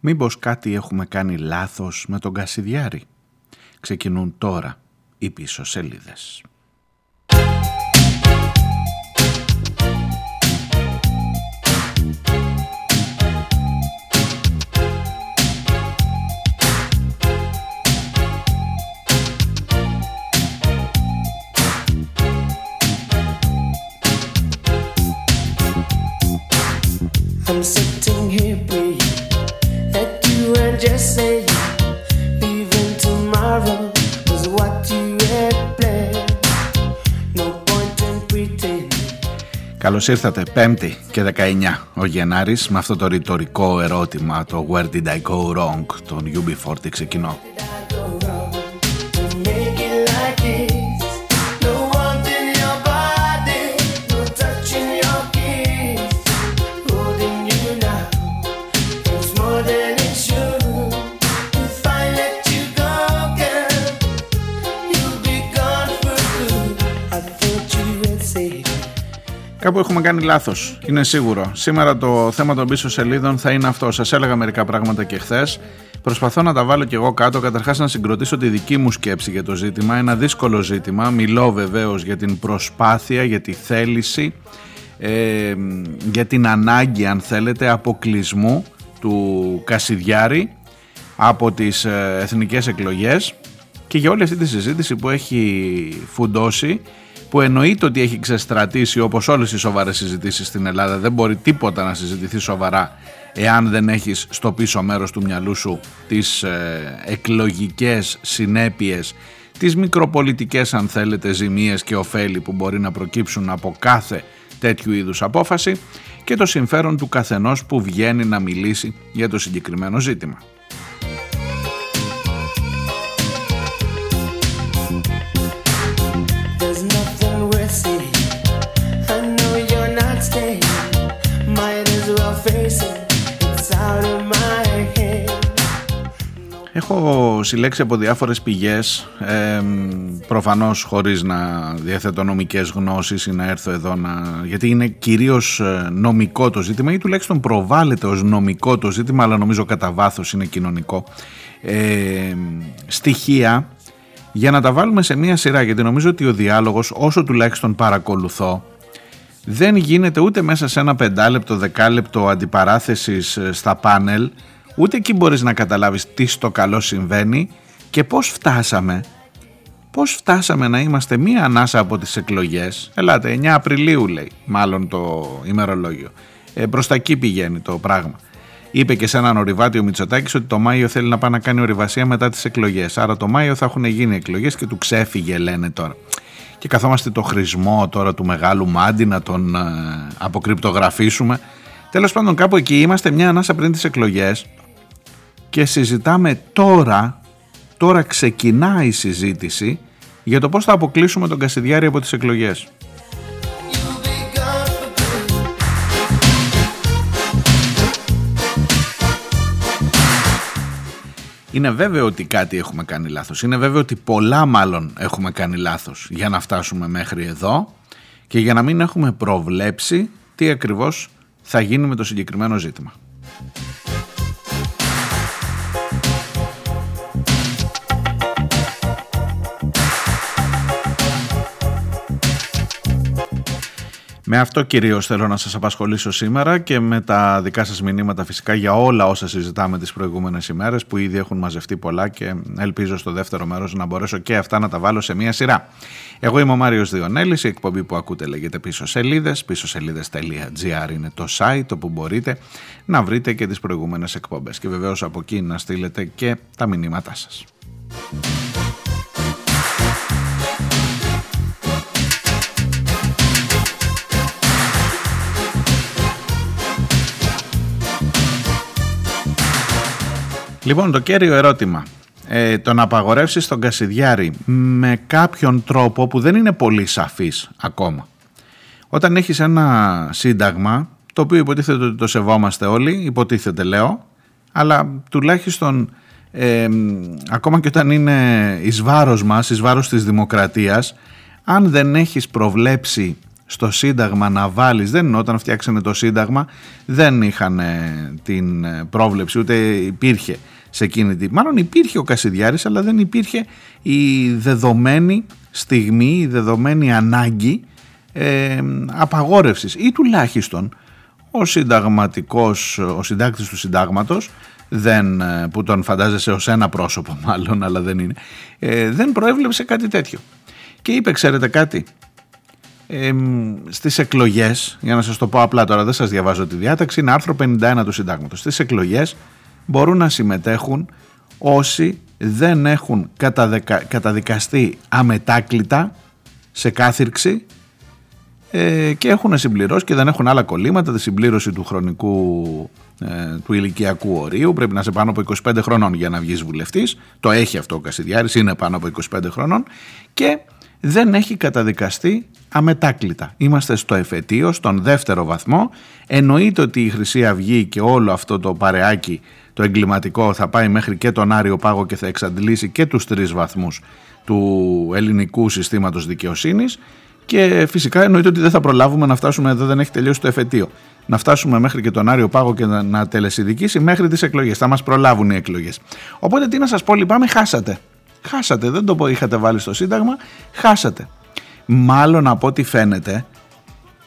Μήπως κάτι έχουμε κάνει λάθος με τον Κασιδιάρη; Ξεκινούν τώρα οι πίσω σελίδες. Καλώς ήρθατε, 5η και 19 ο Γενάρης με αυτό το ρητορικό ερώτημα, το Where did I go wrong, τον UB40 ξεκινώ. Κάπου έχουμε κάνει λάθος. Είναι σίγουρο. Σήμερα το θέμα των πίσω σελίδων θα είναι αυτό. Σας έλεγα μερικά πράγματα και χθες. Προσπαθώ να τα βάλω κι εγώ κάτω. Καταρχάς να συγκροτήσω τη δική μου σκέψη για το ζήτημα. Ένα δύσκολο ζήτημα. Μιλώ βεβαίως για την προσπάθεια, για τη θέληση, ε, για την ανάγκη, αν θέλετε, αποκλεισμού του Κασιδιάρη από τις ε, εθνικές εκλογές και για όλη αυτή τη συζήτηση που έχει φουντώσει που εννοείται ότι έχει ξεστρατήσει όπως όλες οι σοβαρές συζητήσεις στην Ελλάδα δεν μπορεί τίποτα να συζητηθεί σοβαρά εάν δεν έχεις στο πίσω μέρος του μυαλού σου τις ε, εκλογικές συνέπειες τις μικροπολιτικές αν θέλετε ζημίες και ωφέλη που μπορεί να προκύψουν από κάθε τέτοιου είδους απόφαση και το συμφέρον του καθενός που βγαίνει να μιλήσει για το συγκεκριμένο ζήτημα. Έχω συλλέξει από διάφορες πηγές, ε, προφανώς χωρίς να διαθέτω νομικές γνώσεις ή να έρθω εδώ να... γιατί είναι κυρίως ε, νομικό το ζήτημα ή τουλάχιστον προβάλλεται ως νομικό το ζήτημα αλλά νομίζω κατά βάθος είναι κοινωνικό. Ε, στοιχεία για να τα βάλουμε σε μία σειρά γιατί νομίζω ότι ο διάλογος όσο τουλάχιστον παρακολουθώ δεν γίνεται ούτε μέσα σε ένα πεντάλεπτο, δεκάλεπτο αντιπαράθεσης ε, στα πάνελ ούτε εκεί μπορείς να καταλάβεις τι στο καλό συμβαίνει και πώς φτάσαμε. Πώς φτάσαμε να είμαστε μία ανάσα από τις εκλογές. Ελάτε 9 Απριλίου λέει μάλλον το ημερολόγιο. Ε, προς τα εκεί πηγαίνει το πράγμα. Είπε και σε έναν ορειβάτη ο Μητσοτάκης ότι το Μάιο θέλει να πάει να κάνει ορειβασία μετά τις εκλογές. Άρα το Μάιο θα έχουν γίνει εκλογές και του ξέφυγε λένε τώρα. Και καθόμαστε το χρησμό τώρα του μεγάλου Μάντι να τον ε, αποκρυπτογραφήσουμε. Τέλος πάντων κάπου εκεί είμαστε μια ανάσα πριν τις εκλογές και συζητάμε τώρα, τώρα ξεκινάει η συζήτηση για το πώς θα αποκλείσουμε τον Κασιδιάρη από τις εκλογές. Είναι βέβαιο ότι κάτι έχουμε κάνει λάθος. Είναι βέβαιο ότι πολλά μάλλον έχουμε κάνει λάθος για να φτάσουμε μέχρι εδώ και για να μην έχουμε προβλέψει τι ακριβώς θα γίνει με το συγκεκριμένο ζήτημα. Με αυτό κυρίως θέλω να σας απασχολήσω σήμερα και με τα δικά σας μηνύματα φυσικά για όλα όσα συζητάμε τις προηγούμενες ημέρες που ήδη έχουν μαζευτεί πολλά και ελπίζω στο δεύτερο μέρος να μπορέσω και αυτά να τα βάλω σε μία σειρά. Εγώ είμαι ο Μάριος Διονέλης, η εκπομπή που ακούτε λέγεται πίσω σελίδες, πίσω σελίδες.gr είναι το site όπου μπορείτε να βρείτε και τις προηγούμενες εκπομπές και βεβαίως από εκεί να στείλετε και τα μηνύματά σας. Λοιπόν, το κέριο ερώτημα. Ε, το να απαγορεύσεις τον Κασιδιάρη με κάποιον τρόπο που δεν είναι πολύ σαφής ακόμα. Όταν έχεις ένα σύνταγμα, το οποίο υποτίθεται ότι το σεβόμαστε όλοι, υποτίθεται λέω, αλλά τουλάχιστον ε, ακόμα και όταν είναι εις βάρος μας, εις βάρος της δημοκρατίας, αν δεν έχεις προβλέψει στο Σύνταγμα να βάλεις, δεν είναι όταν φτιάξανε το Σύνταγμα, δεν είχαν την πρόβλεψη, ούτε υπήρχε σε εκείνη τη... Μάλλον υπήρχε ο Κασιδιάρης, αλλά δεν υπήρχε η δεδομένη στιγμή, η δεδομένη ανάγκη ε, απαγόρευσης. Ή τουλάχιστον ο συνταγματικός, ο συντάκτης του συντάγματος δεν, ε, που τον φαντάζεσαι ως ένα πρόσωπο μάλλον αλλά δεν είναι ε, δεν προέβλεψε κάτι τέτοιο. Και είπε ξέρετε κάτι ε, στις εκλογές για να σας το πω απλά τώρα δεν σας διαβάζω τη διάταξη είναι άρθρο 51 του συντάγματος. Στις εκλογές μπορούν να συμμετέχουν όσοι δεν έχουν καταδικαστεί αμετάκλητα σε κάθυρξη ε, και έχουν συμπληρώσει και δεν έχουν άλλα κολλήματα τη συμπλήρωση του χρονικού ε, του ηλικιακού ορίου πρέπει να είσαι πάνω από 25 χρονών για να βγεις βουλευτής το έχει αυτό ο Κασιδιάρης είναι πάνω από 25 χρονών και δεν έχει καταδικαστεί αμετάκλητα. Είμαστε στο εφετείο, στον δεύτερο βαθμό. Εννοείται ότι η Χρυσή Αυγή και όλο αυτό το παρεάκι το εγκληματικό θα πάει μέχρι και τον Άριο Πάγο και θα εξαντλήσει και τους τρεις βαθμούς του ελληνικού συστήματος δικαιοσύνης και φυσικά εννοείται ότι δεν θα προλάβουμε να φτάσουμε εδώ, δεν έχει τελειώσει το εφετείο. Να φτάσουμε μέχρι και τον Άριο Πάγο και να, να τελεσυδικήσει μέχρι τις εκλογές. Θα μας προλάβουν οι εκλογές. Οπότε τι να σας πω, λυπάμαι, χάσατε. Χάσατε, δεν το πω, είχατε βάλει στο Σύνταγμα, χάσατε. Μάλλον από ό,τι φαίνεται,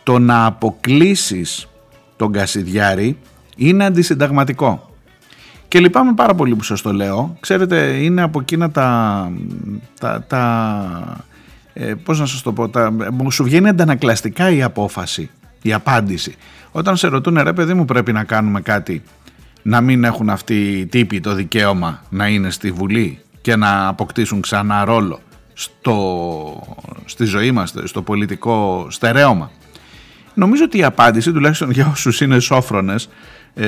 το να αποκλείσεις τον Κασιδιάρη είναι αντισυνταγματικό. Και λυπάμαι πάρα πολύ που σας το λέω. Ξέρετε, είναι από εκείνα τα, τα, τα ε, πώς να σας το πω, τα, σου βγαίνει αντανακλαστικά η απόφαση, η απάντηση. Όταν σε ρωτούν ρε παιδί μου πρέπει να κάνουμε κάτι να μην έχουν αυτοί οι τύποι το δικαίωμα να είναι στη Βουλή και να αποκτήσουν ξανά ρόλο στο, στη ζωή μας, στο πολιτικό στερέωμα. Νομίζω ότι η απάντηση, τουλάχιστον για όσους είναι σόφρονες ε,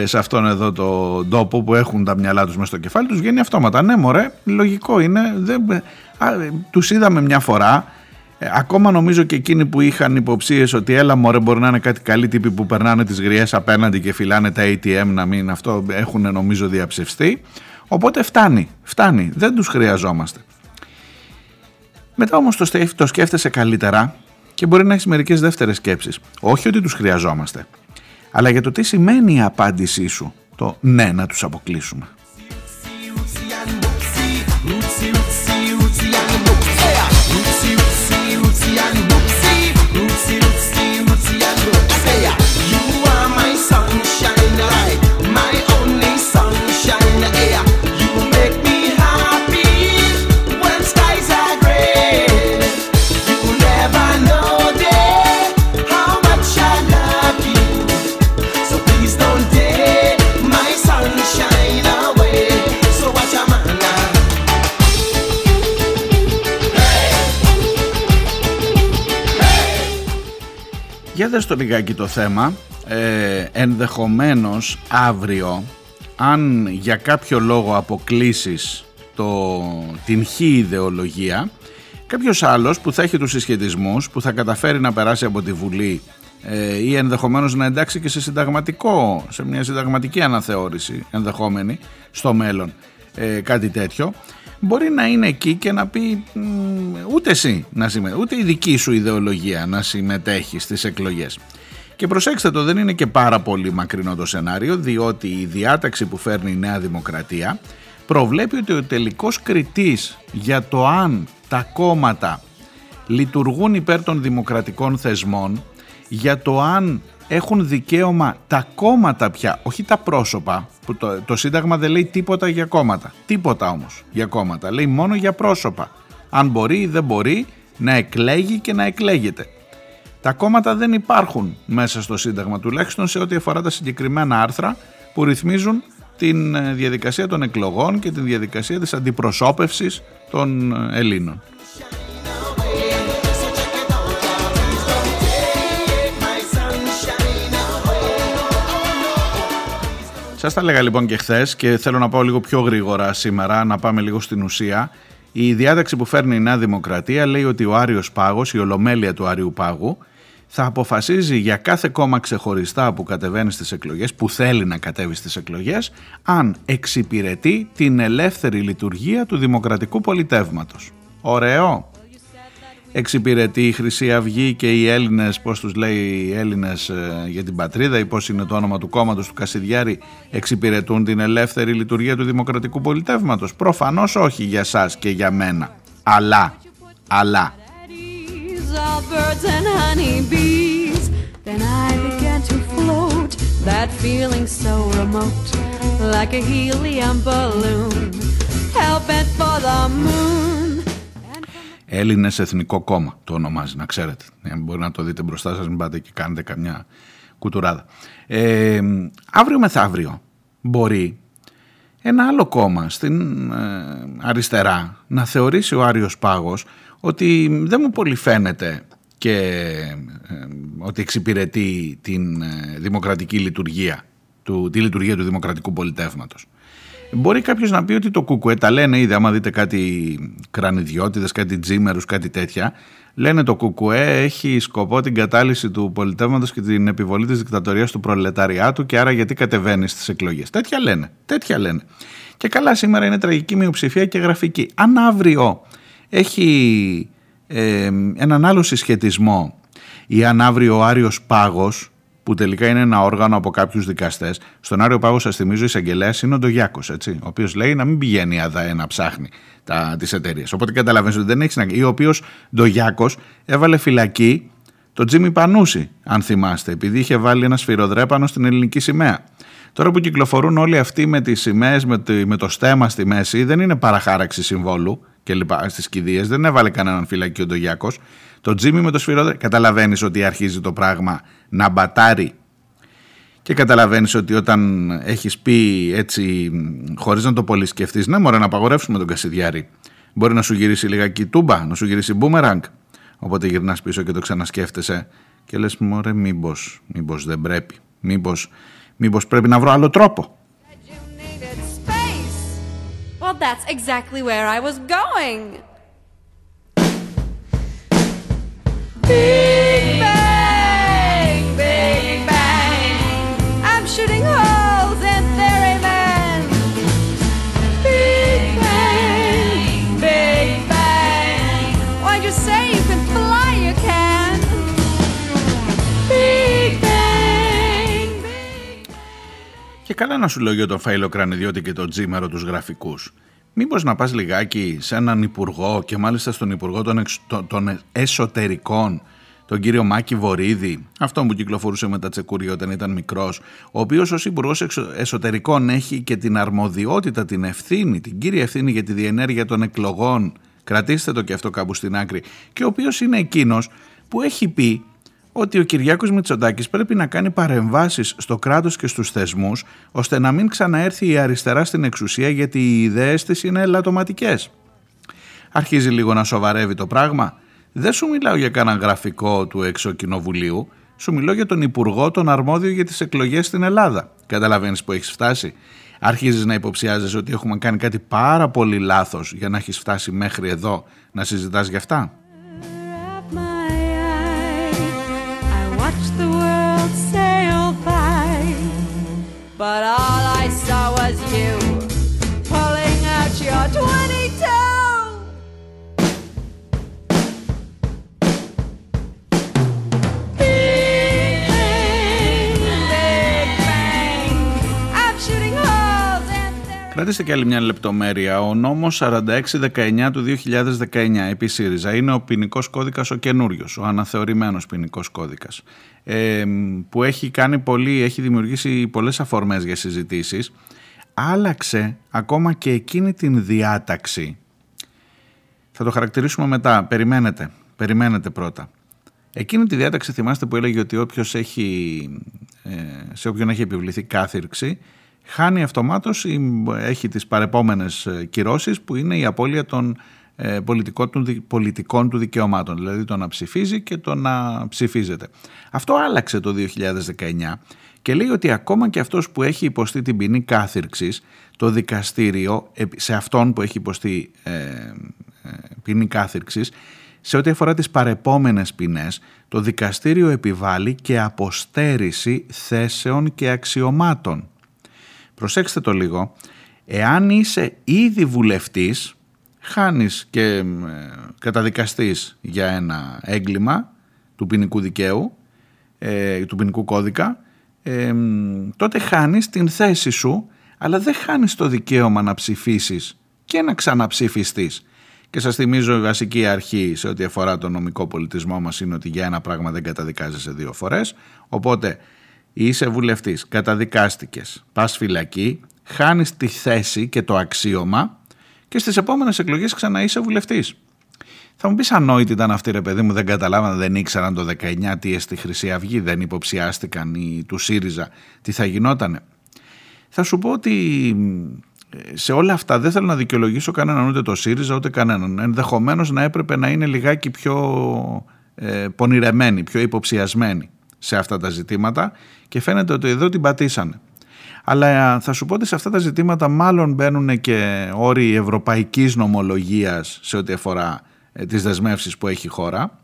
σε αυτόν εδώ το τόπο που έχουν τα μυαλά τους μέσα στο κεφάλι τους, βγαίνει αυτόματα. Ναι μωρέ, λογικό είναι, δεν, α, τους είδαμε μια φορά, ε, ακόμα νομίζω και εκείνοι που είχαν υποψίες ότι έλα μωρέ μπορεί να είναι κάτι καλοί τύποι που περνάνε τις γριές απέναντι και φυλάνε τα ATM να μην αυτό έχουν νομίζω διαψευστεί. Οπότε φτάνει, φτάνει, δεν τους χρειαζόμαστε. Μετά όμως το, το σκέφτεσαι καλύτερα και μπορεί να έχεις μερικές δεύτερες σκέψεις. Όχι ότι τους χρειαζόμαστε, αλλά για το τι σημαίνει η απάντησή σου το ναι να τους αποκλείσουμε. Για δες το λιγάκι το θέμα, ε, ενδεχομένως αύριο αν για κάποιο λόγο αποκλείσεις το, την χ ιδεολογία κάποιος άλλος που θα έχει τους συσχετισμούς που θα καταφέρει να περάσει από τη Βουλή ε, ή ενδεχομένως να εντάξει και σε συνταγματικό σε μια συνταγματική αναθεώρηση ενδεχόμενη στο μέλλον ε, κάτι τέτοιο μπορεί να είναι εκεί και να πει ούτε εσύ να συμμετέχει, ούτε η δική σου ιδεολογία να συμμετέχει στις εκλογές. Και προσέξτε το, δεν είναι και πάρα πολύ μακρινό το σενάριο, διότι η διάταξη που φέρνει η Νέα Δημοκρατία προβλέπει ότι ο τελικός κριτής για το αν τα κόμματα λειτουργούν υπέρ των δημοκρατικών θεσμών, για το αν έχουν δικαίωμα τα κόμματα πια, όχι τα πρόσωπα, που το, το Σύνταγμα δεν λέει τίποτα για κόμματα. Τίποτα όμως για κόμματα, λέει μόνο για πρόσωπα. Αν μπορεί ή δεν μπορεί να εκλέγει και να εκλέγεται. Τα κόμματα δεν υπάρχουν μέσα στο Σύνταγμα, τουλάχιστον σε ό,τι αφορά τα συγκεκριμένα άρθρα που ρυθμίζουν την ε, διαδικασία των εκλογών και την διαδικασία της αντιπροσώπευσης των ε, Ελλήνων. Σας τα έλεγα λοιπόν και χθες και θέλω να πάω λίγο πιο γρήγορα σήμερα, να πάμε λίγο στην ουσία. Η διάταξη που φέρνει η Νέα Δημοκρατία λέει ότι ο Άριος Πάγος, η ολομέλεια του Άριου Πάγου, θα αποφασίζει για κάθε κόμμα ξεχωριστά που κατεβαίνει στις εκλογές, που θέλει να κατέβει στις εκλογές, αν εξυπηρετεί την ελεύθερη λειτουργία του δημοκρατικού πολιτεύματος. Ωραίο. Εξυπηρετεί η Χρυσή Αυγή και οι Έλληνες, πώς τους λέει οι Έλληνες ε, για την πατρίδα ή πώς είναι το όνομα του κόμματος του Κασιδιάρη, εξυπηρετούν την ελεύθερη λειτουργία του δημοκρατικού πολιτεύματος. Προφανώς όχι για σας και για μένα. Αλλά, αλλά. Έλληνες Εθνικό Κόμμα το ονομάζει, να ξέρετε. Ε, μπορεί να το δείτε μπροστά σας, μην πάτε και κάνετε καμιά κουτουράδα. Ε, αύριο μεθαύριο μπορεί ένα άλλο κόμμα στην ε, αριστερά να θεωρήσει ο Άριος Πάγος ότι δεν μου πολύ φαίνεται και ε, ότι εξυπηρετεί την δημοκρατική λειτουργία, του, τη λειτουργία του δημοκρατικού πολιτεύματος. Μπορεί κάποιος να πει ότι το κουκουέ τα λένε ήδη, άμα δείτε κάτι κρανιδιώτηδε, κάτι τζίμερους, κάτι τέτοια. Λένε το κουκουέ έχει σκοπό την κατάλυση του πολιτεύματος και την επιβολή της δικτατορίας του προλεταριάτου και άρα γιατί κατεβαίνει στις εκλογές. Τέτοια λένε. Τέτοια λένε. Και καλά, σήμερα είναι τραγική μειοψηφία και γραφική. Αν αύριο έχει ε, έναν άλλο συσχετισμό ή αν αύριο ο Άριος Πάγος που τελικά είναι ένα όργανο από κάποιους δικαστές. Στον Άριο Πάγο, σας θυμίζω, η εισαγγελέα είναι ο Ντογιάκο, ο οποίος λέει να μην πηγαίνει η ΑΔΑΕ να ψάχνει τις εταιρείες. Οπότε καταλαβαίνεις ότι δεν έχει να Ή ο οποίος Ντογιάκο έβαλε φυλακή τον Τζίμι Πανούση, αν θυμάστε, επειδή είχε βάλει ένα σφυροδρέπανο στην ελληνική σημαία. Τώρα που κυκλοφορούν όλοι αυτοί με τις σημαίες, με, με το στέμα στη μέση, δεν είναι παραχάραξη συμβόλου και λοιπά στις κηδείες, δεν έβαλε κανέναν φυλακή ο Ντογιάκος. Το Τζίμι με το σφυρόδρεπανο. Καταλαβαίνεις ότι αρχίζει το πράγμα να μπατάρει και καταλαβαίνεις ότι όταν έχεις πει έτσι χωρίς να το πολύ σκεφτείς ναι μωρέ να απαγορεύσουμε τον Κασιδιάρη μπορεί να σου γυρίσει λιγάκι τούμπα, να σου γυρίσει μπούμεραγκ οπότε γυρνάς πίσω και το ξανασκέφτεσαι και λες μωρέ μήπως, μήπως δεν πρέπει μήπως, μήπως πρέπει να βρω άλλο τρόπο that's exactly where I was going. Και καλά να σου λέω για τον Φαΐλο Κρανιδιώτη και τον Τζίμερο τους γραφικούς. Μήπως να πας λιγάκι σε έναν υπουργό και μάλιστα στον υπουργό των, των εσωτερικών τον κύριο Μάκη Βορύδη, αυτό που κυκλοφορούσε με τα τσεκούρια όταν ήταν μικρός, ο οποίος ως υπουργός εσωτερικών έχει και την αρμοδιότητα, την ευθύνη, την κύρια ευθύνη για τη διενέργεια των εκλογών, κρατήστε το και αυτό κάπου στην άκρη, και ο οποίος είναι εκείνος που έχει πει ότι ο Κυριάκος Μητσοτάκης πρέπει να κάνει παρεμβάσεις στο κράτος και στους θεσμούς ώστε να μην ξαναέρθει η αριστερά στην εξουσία γιατί οι ιδέες της είναι ελαττωματικές. Αρχίζει λίγο να σοβαρεύει το πράγμα. Δεν σου μιλάω για κανένα γραφικό του εξοκοινοβουλίου, σου μιλώ για τον Υπουργό, τον αρμόδιο για τις εκλογές στην Ελλάδα. Καταλαβαίνεις που έχεις φτάσει. Αρχίζεις να υποψιάζεσαι ότι έχουμε κάνει κάτι πάρα πολύ λάθος για να έχεις φτάσει μέχρι εδώ να συζητάς γι' αυτά. watch the world sail by. But I Κρατήστε και άλλη μια λεπτομέρεια. Ο νόμος 4619 του 2019 επί ΣΥΡΙΖΑ είναι ο ποινικός κώδικας ο καινούριος, ο αναθεωρημένος ποινικός κώδικας ε, που έχει κάνει πολύ, έχει δημιουργήσει πολλές αφορμές για συζητήσεις. Άλλαξε ακόμα και εκείνη την διάταξη. Θα το χαρακτηρίσουμε μετά, περιμένετε, περιμένετε πρώτα. Εκείνη τη διάταξη θυμάστε που έλεγε ότι όποιος έχει, ε, σε όποιον έχει επιβληθεί κάθυρξη χάνει αυτομάτως ή έχει τις παρεπόμενες ε, κυρώσεις που είναι η απώλεια των ε, πολιτικών του δικαιωμάτων, δηλαδή το να ψηφίζει και το να ψηφίζεται. Αυτό άλλαξε το 2019 και λέει ότι ακόμα και αυτός που έχει υποστεί την ποινή κάθυρξης, το δικαστήριο σε αυτόν που έχει υποστεί ε, ε, ποινή κάθυρξης, σε ό,τι αφορά τις παρεπόμενες ποινές, το δικαστήριο επιβάλλει και αποστέρηση θέσεων και αξιωμάτων. Προσέξτε το λίγο, εάν είσαι ήδη βουλευτής, χάνεις και ε, καταδικαστείς για ένα έγκλημα του ποινικού δικαίου, ε, του ποινικού κώδικα, ε, τότε χάνεις την θέση σου, αλλά δεν χάνεις το δικαίωμα να ψηφίσεις και να ξαναψηφιστείς. Και σας θυμίζω η βασική αρχή σε ό,τι αφορά το νομικό πολιτισμό μας είναι ότι για ένα πράγμα δεν καταδικάζεσαι δύο φορές. Οπότε είσαι βουλευτής, καταδικάστηκες, πας φυλακή, χάνεις τη θέση και το αξίωμα και στις επόμενες εκλογές ξανά είσαι βουλευτής. Θα μου πεις ανόητη ήταν αυτή ρε παιδί μου, δεν καταλάβανε, δεν ήξεραν το 19 τι στη Χρυσή Αυγή, δεν υποψιάστηκαν οι του ΣΥΡΙΖΑ, τι θα γινότανε. Θα σου πω ότι σε όλα αυτά δεν θέλω να δικαιολογήσω κανέναν ούτε το ΣΥΡΙΖΑ ούτε κανέναν. Ενδεχομένως να έπρεπε να είναι λιγάκι πιο ε, πονηρεμένοι, πιο υποψιασμένοι σε αυτά τα ζητήματα και φαίνεται ότι εδώ την πατήσανε. Αλλά θα σου πω ότι σε αυτά τα ζητήματα μάλλον μπαίνουν και όροι ευρωπαϊκής νομολογίας σε ό,τι αφορά ε, τις δεσμεύσεις που έχει η χώρα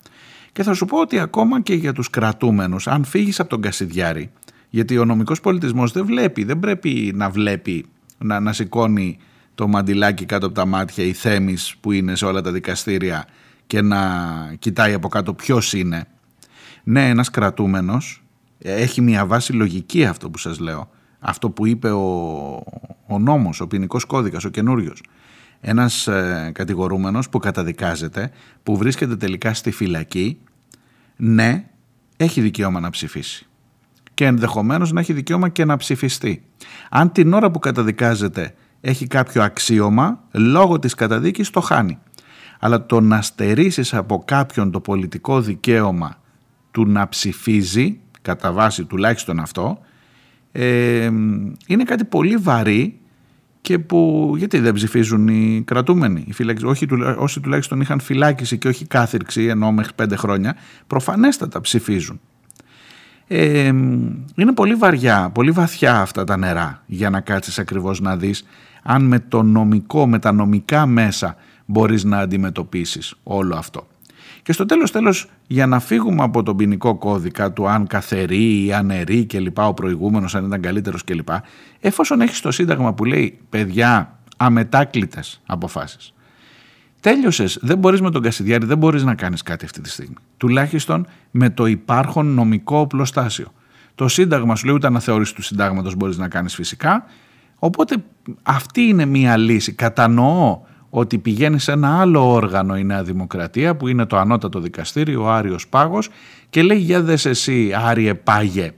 και θα σου πω ότι ακόμα και για τους κρατούμενους αν φύγεις από τον Κασιδιάρη γιατί ο νομικός πολιτισμός δεν βλέπει, δεν πρέπει να βλέπει να, να σηκώνει το μαντιλάκι κάτω από τα μάτια η Θέμης που είναι σε όλα τα δικαστήρια και να κοιτάει από κάτω ποιος είναι. Ναι, ένας κρατούμενος έχει μια βάση λογική αυτό που σας λέω. Αυτό που είπε ο, ο νόμος, ο ποινικός κώδικας, ο καινούριος. Ένας ε, κατηγορούμενος που καταδικάζεται, που βρίσκεται τελικά στη φυλακή, ναι, έχει δικαίωμα να ψηφίσει και ενδεχομένως να έχει δικαίωμα και να ψηφιστεί. Αν την ώρα που καταδικάζεται έχει κάποιο αξίωμα, λόγω της καταδίκης το χάνει. Αλλά το να στερήσεις από κάποιον το πολιτικό δικαίωμα του να ψηφίζει, κατά βάση τουλάχιστον αυτό, ε, είναι κάτι πολύ βαρύ και που γιατί δεν ψηφίζουν οι κρατούμενοι, οι φυλακισ... όχι, όσοι τουλάχιστον είχαν φυλάκιση και όχι κάθυρξη ενώ μέχρι πέντε χρόνια, προφανέστατα ψηφίζουν είναι πολύ βαριά, πολύ βαθιά αυτά τα νερά για να κάτσεις ακριβώς να δεις αν με το νομικό, με τα νομικά μέσα μπορείς να αντιμετωπίσεις όλο αυτό. Και στο τέλος τέλος για να φύγουμε από τον ποινικό κώδικα του αν καθερεί ή ανερεί και λοιπά ο προηγούμενος αν ήταν καλύτερος και λοιπά εφόσον έχεις το σύνταγμα που λέει παιδιά αμετάκλητες αποφάσεις Τέλειωσες. Δεν μπορείς με τον Κασιδιάρη, δεν μπορείς να κάνεις κάτι αυτή τη στιγμή. Τουλάχιστον με το υπάρχον νομικό οπλοστάσιο. Το Σύνταγμα σου λέει ούτε αναθεώρηση του Συντάγματος μπορείς να κάνεις φυσικά. Οπότε αυτή είναι μία λύση. Κατανοώ ότι πηγαίνει σε ένα άλλο όργανο η Νέα Δημοκρατία που είναι το ανώτατο δικαστήριο, ο Άριος Πάγος και λέει για δες εσύ Άριε Πάγε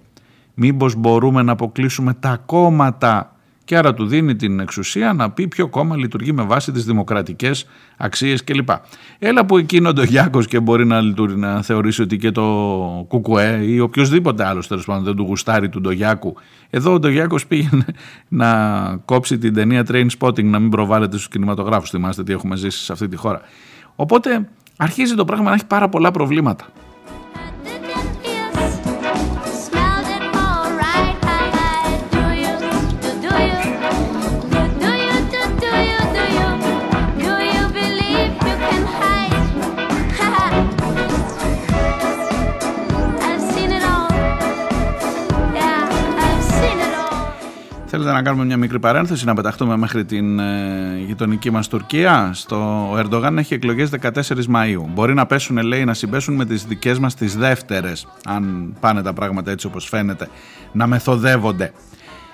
μήπως μπορούμε να αποκλείσουμε τα κόμματα και άρα του δίνει την εξουσία να πει ποιο κόμμα λειτουργεί με βάση τις δημοκρατικές αξίες κλπ. Έλα που εκείνο το Γιάκος και μπορεί να, να θεωρήσει ότι και το Κουκουέ ή οποιοδήποτε άλλος τέλος πάντων δεν του γουστάρει του Ντογιάκου. Εδώ ο Ντογιάκος πήγαινε να κόψει την ταινία Train Spotting να μην προβάλλεται στους κινηματογράφους. Θυμάστε τι έχουμε ζήσει σε αυτή τη χώρα. Οπότε αρχίζει το πράγμα να έχει πάρα πολλά προβλήματα. Θέλετε να κάνουμε μια μικρή παρένθεση, να πεταχτούμε μέχρι την ε, γειτονική μας Τουρκία; Στο, ο Ερντογάν έχει εκλογές 14 Μαΐου. Μπορεί να πέσουν, λέει, να συμπέσουν με τις δικές μας τις δεύτερες, αν πάνε τα πράγματα έτσι όπως φαίνεται, να μεθοδεύονται.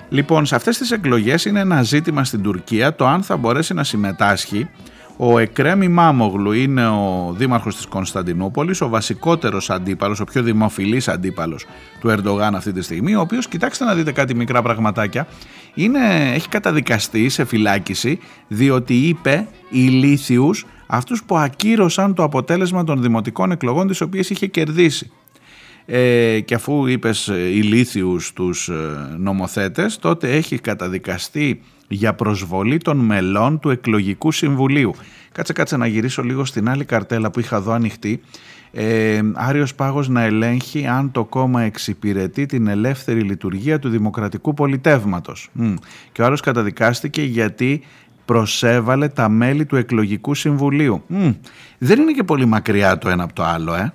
Λοιπόν, σε αυτές τις εκλογές είναι ένα ζήτημα στην Τουρκία το αν θα μπορέσει να συμμετάσχει ο Εκρέμι Μάμογλου είναι ο δήμαρχος της Κωνσταντινούπολης, ο βασικότερος αντίπαλος, ο πιο δημοφιλής αντίπαλος του Ερντογάν αυτή τη στιγμή, ο οποίος, κοιτάξτε να δείτε κάτι μικρά πραγματάκια, είναι, έχει καταδικαστεί σε φυλάκιση διότι είπε ηλίθιους αυτούς που ακύρωσαν το αποτέλεσμα των δημοτικών εκλογών τις οποίες είχε κερδίσει. Ε, και αφού είπες ηλίθιους τους ε, νομοθέτες, τότε έχει καταδικαστεί για προσβολή των μελών του εκλογικού συμβουλίου. Κάτσε κάτσε να γυρίσω λίγο στην άλλη καρτέλα που είχα εδώ ανοιχτή. Ε, Άριος Πάγος να ελέγχει αν το κόμμα εξυπηρετεί την ελεύθερη λειτουργία του δημοκρατικού πολιτεύματος. Και ο άλλος καταδικάστηκε γιατί προσέβαλε τα μέλη του εκλογικού συμβουλίου. Δεν είναι και πολύ μακριά το ένα από το άλλο, ε.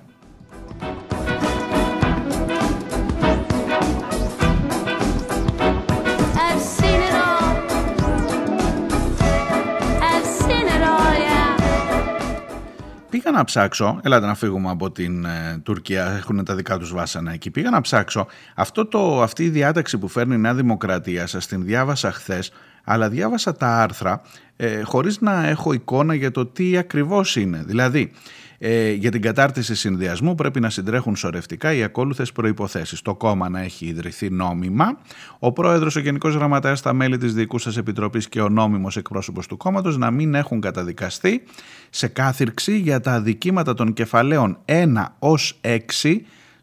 Πήγα να ψάξω, ελάτε να φύγουμε από την ε, Τουρκία, έχουν τα δικά τους βάσανα εκεί, πήγα να ψάξω αυτό το, αυτή η διάταξη που φέρνει η Νέα Δημοκρατία, σας την διάβασα χθες, αλλά διάβασα τα άρθρα ε, χωρίς να έχω εικόνα για το τι ακριβώς είναι. Δηλαδή, ε, για την κατάρτιση συνδυασμού πρέπει να συντρέχουν σωρευτικά οι ακόλουθε προποθέσει. Το κόμμα να έχει ιδρυθεί νόμιμα, ο πρόεδρο, ο γενικό γραμματέα, τα μέλη τη διοικούσα επιτροπή και ο νόμιμο εκπρόσωπο του κόμματο να μην έχουν καταδικαστεί σε κάθυρξη για τα αδικήματα των κεφαλαίων 1 ω 6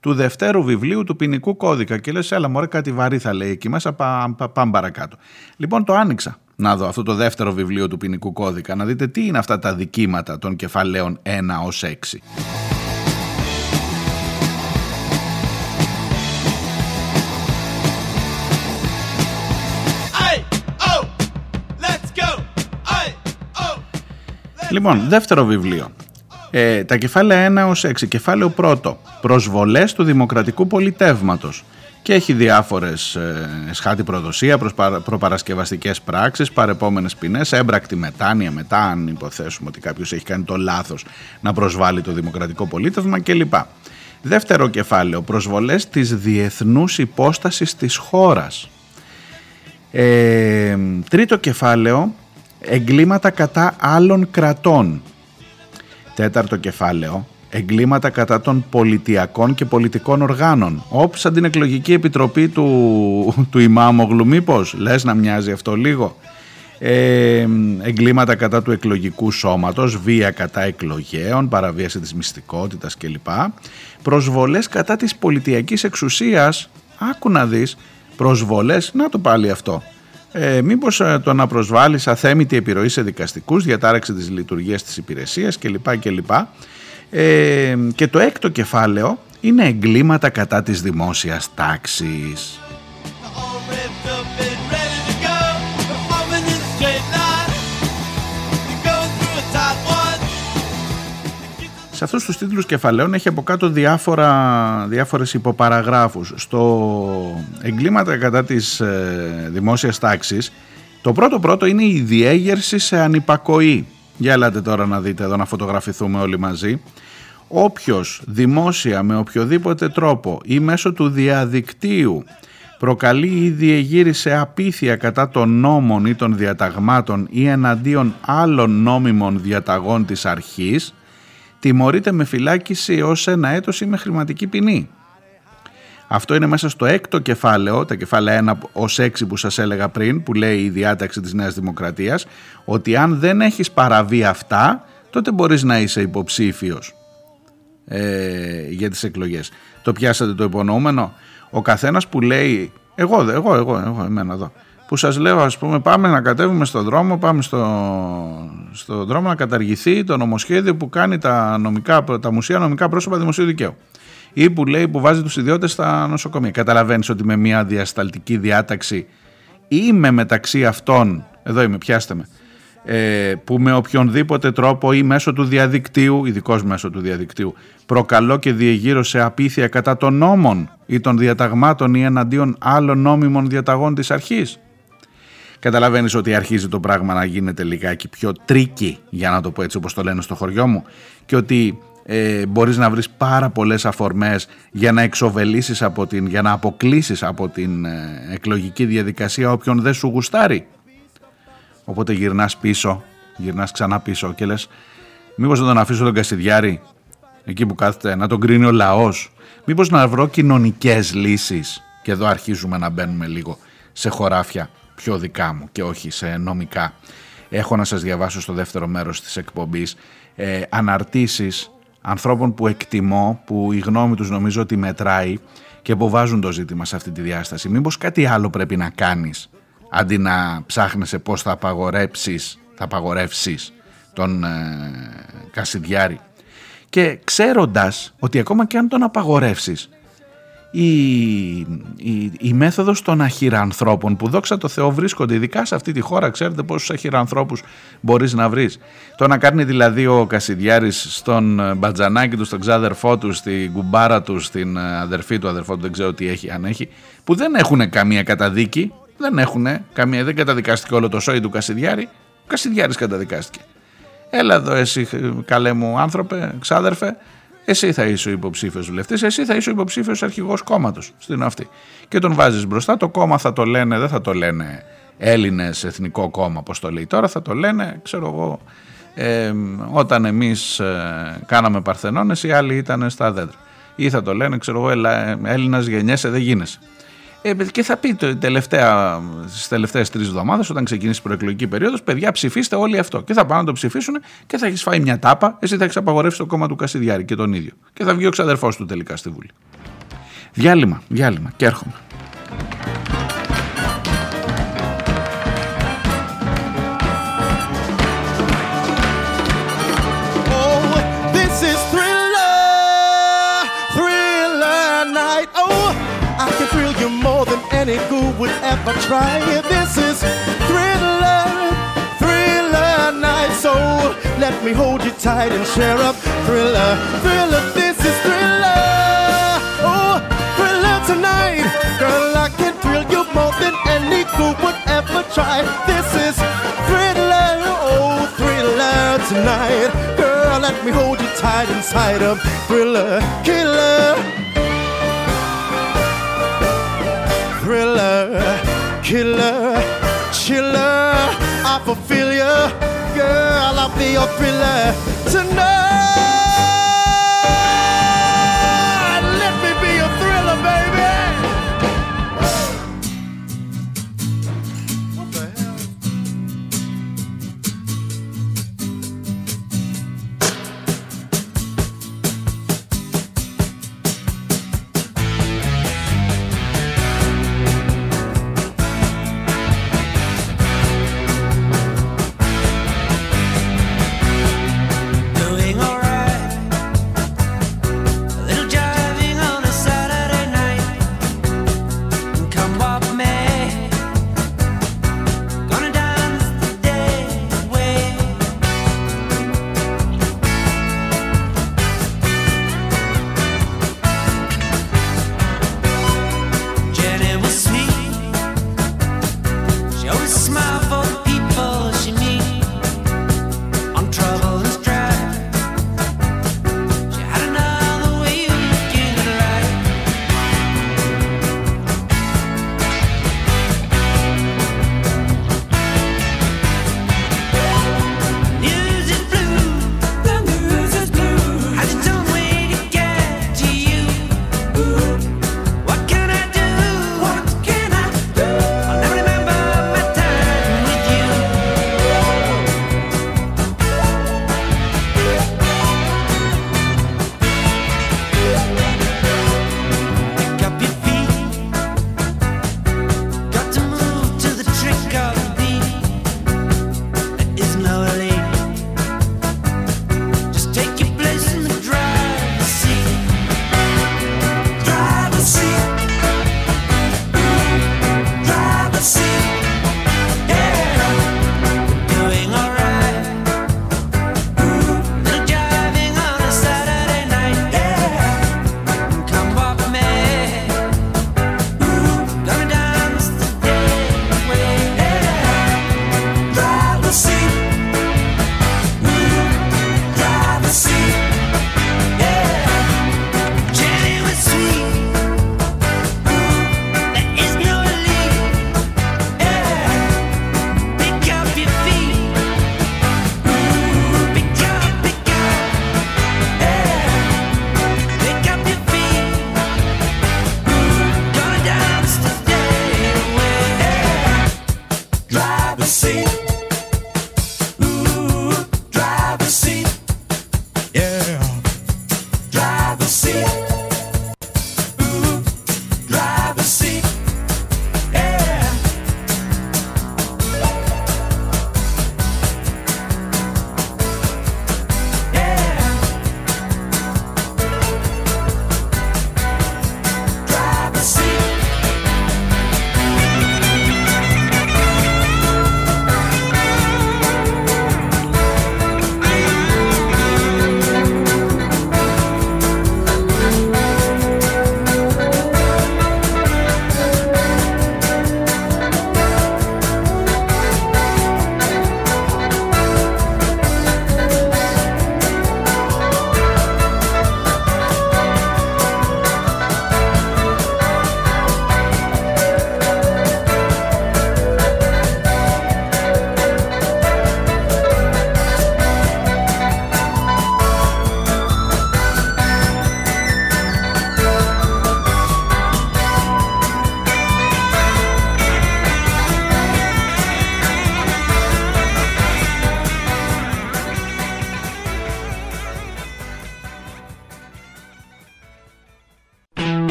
του δευτέρου βιβλίου του ποινικού κώδικα. Και λε, έλα, μωρέ, κάτι βαρύ θα λέει εκεί μέσα, πάμε παρακάτω. Λοιπόν, το άνοιξα να δω αυτό το δεύτερο βιβλίο του ποινικού κώδικα, να δείτε τι είναι αυτά τα δικήματα των κεφαλαίων 1 ως 6. Λοιπόν, δεύτερο βιβλίο. Ε, τα κεφάλαια 1 ως 6. Κεφάλαιο πρώτο. Προσβολές του δημοκρατικού πολιτεύματος και έχει διάφορες ε, σχάτη προδοσία, προπαρασκευαστικές πράξεις, παρεπόμενες ποινές, έμπρακτη μετάνοια μετά αν υποθέσουμε ότι κάποιος έχει κάνει το λάθος να προσβάλλει το δημοκρατικό πολίτευμα κλπ. Δεύτερο κεφάλαιο, προσβολές της διεθνούς υπόστασης της χώρας. Ε, τρίτο κεφάλαιο, εγκλήματα κατά άλλων κρατών. Τέταρτο κεφάλαιο, εγκλήματα κατά των πολιτιακών και πολιτικών οργάνων. Όπως σαν την εκλογική επιτροπή του, του Ιμάμογλου μήπως, λες να μοιάζει αυτό λίγο. Ε, εγκλήματα κατά του εκλογικού σώματος, βία κατά εκλογέων, παραβίαση της μυστικότητας κλπ. Προσβολές κατά της πολιτιακής εξουσίας, άκου να δεις, προσβολές, να το πάλι αυτό. Ε, μήπως ε, το να προσβάλλεις αθέμητη επιρροή σε δικαστικούς, διατάραξη της λειτουργίας της υπηρεσίας κλπ. κλπ ε, και το έκτο κεφάλαιο είναι εγκλήματα κατά της δημόσιας τάξης. Σε αυτούς τους τίτλους κεφαλαίων έχει από κάτω διάφορα, διάφορες υποπαραγράφους. Στο εγκλήματα κατά της ε, δημόσιας τάξης, το πρώτο πρώτο είναι η διέγερση σε ανυπακοή. Για ελάτε τώρα να δείτε εδώ να φωτογραφηθούμε όλοι μαζί όποιος δημόσια με οποιοδήποτε τρόπο ή μέσω του διαδικτύου προκαλεί ή διεγύρισε απίθεια κατά των νόμων ή των διαταγμάτων ή εναντίον άλλων νόμιμων διαταγών της αρχής, τιμωρείται με φυλάκιση ως ένα έτος ή με χρηματική ποινή. Αυτό είναι μέσα στο έκτο κεφάλαιο, τα κεφάλαια 1 ως 6 που σας έλεγα πριν, που λέει η διάταξη της Νέας Δημοκρατίας, ότι αν δεν έχεις παραβεί αυτά, τότε μπορείς να είσαι υποψήφιος ε, για τις εκλογές. Το πιάσατε το υπονοούμενο; Ο καθένας που λέει, εγώ, εγώ, εγώ, εγώ εμένα εδώ, που σας λέω ας πούμε πάμε να κατέβουμε στον δρόμο, πάμε στο, στο δρόμο να καταργηθεί το νομοσχέδιο που κάνει τα, νομικά, τα μουσεία νομικά πρόσωπα δημοσίου δικαίου ή που λέει που βάζει τους ιδιώτες στα νοσοκομεία. Καταλαβαίνεις ότι με μια διασταλτική διάταξη ή με μεταξύ αυτών, εδώ είμαι πιάστε με, ε, που με οποιονδήποτε τρόπο ή μέσω του διαδικτύου, ειδικός μέσω του διαδικτύου, προκαλώ και διεγείρω σε απείθεια κατά των νόμων ή των διαταγμάτων ή εναντίον άλλων νόμιμων διαταγών της αρχής. Καταλαβαίνεις ότι αρχίζει το πράγμα να γίνεται λιγάκι πιο tricky, για να το πω έτσι όπως το λένε στο χωριό μου, και ότι ε, μπορείς να βρεις πάρα πολλές αφορμές για να εξοβελήσεις από την, για να αποκλείσεις από την ε, εκλογική διαδικασία όποιον δεν σου γουστάρει. Οπότε γυρνάς πίσω, γυρνάς ξανά πίσω και λες μήπως να τον αφήσω τον Κασιδιάρη εκεί που κάθεται, να τον κρίνει ο λαός. Μήπως να βρω κοινωνικές λύσεις και εδώ αρχίζουμε να μπαίνουμε λίγο σε χωράφια πιο δικά μου και όχι σε νομικά. Έχω να σας διαβάσω στο δεύτερο μέρος της εκπομπής ε, αναρτήσεις ανθρώπων που εκτιμώ, που η γνώμη τους νομίζω ότι μετράει και που βάζουν το ζήτημα σε αυτή τη διάσταση. Μήπως κάτι άλλο πρέπει να κάνεις αντί να ψάχνεσαι πώς θα απαγορέψεις, θα απαγορεύσεις τον ε, Κασιδιάρη. Και ξέροντας ότι ακόμα και αν τον απαγορεύσεις, η, η, η μέθοδος των αχυρανθρώπων που δόξα τω Θεώ βρίσκονται ειδικά σε αυτή τη χώρα ξέρετε πόσους αχυρανθρώπους μπορείς να βρεις το να κάνει δηλαδή ο Κασιδιάρης στον ε, μπατζανάκι του στον ξάδερφό του στην κουμπάρα του στην ε, αδερφή του αδερφό του δεν ξέρω τι έχει αν έχει που δεν έχουν καμία καταδίκη δεν έχουν καμία, δεν καταδικάστηκε όλο το σόι του Κασιδιάρη. Ο Κασιδιάρης καταδικάστηκε. Έλα εδώ εσύ καλέ μου άνθρωπε, ξάδερφε, εσύ θα είσαι ο υποψήφιος βουλευτής, εσύ θα είσαι ο υποψήφιος αρχηγός κόμματος στην αυτή. Και τον βάζεις μπροστά, το κόμμα θα το λένε, δεν θα το λένε Έλληνες Εθνικό Κόμμα, όπω το λέει τώρα, θα το λένε, ξέρω εγώ, ε, όταν εμείς ε, κάναμε Παρθενώνες, οι άλλοι ήταν στα δέντρα. Ή θα το λένε, ξέρω εγώ, Έλληνας γεννιέσαι, δεν γίνεσαι. Ε, και θα πει το τελευταία, στις τελευταίες τρεις εβδομάδες όταν ξεκινήσει η προεκλογική περίοδος παιδιά ψηφίστε όλοι αυτό. Και θα πάνε να το ψηφίσουν και θα έχεις φάει μια τάπα εσύ θα έχεις απαγορεύσει το κόμμα του Κασιδιάρη και τον ίδιο. Και θα βγει ο ξαδερφός του τελικά στη Βουλή. Διάλειμμα, διάλειμμα και έρχομαι any who would ever try it. This is thriller, thriller night. So let me hold you tight and share up thriller, thriller. This is thriller. Oh, thriller tonight. Girl, I can thrill you more than any who would ever try. This is thriller, oh, thriller tonight. Girl, let me hold you tight inside of thriller, killer. Thriller, killer, chiller. I fulfill you, girl. I'll be your thriller tonight.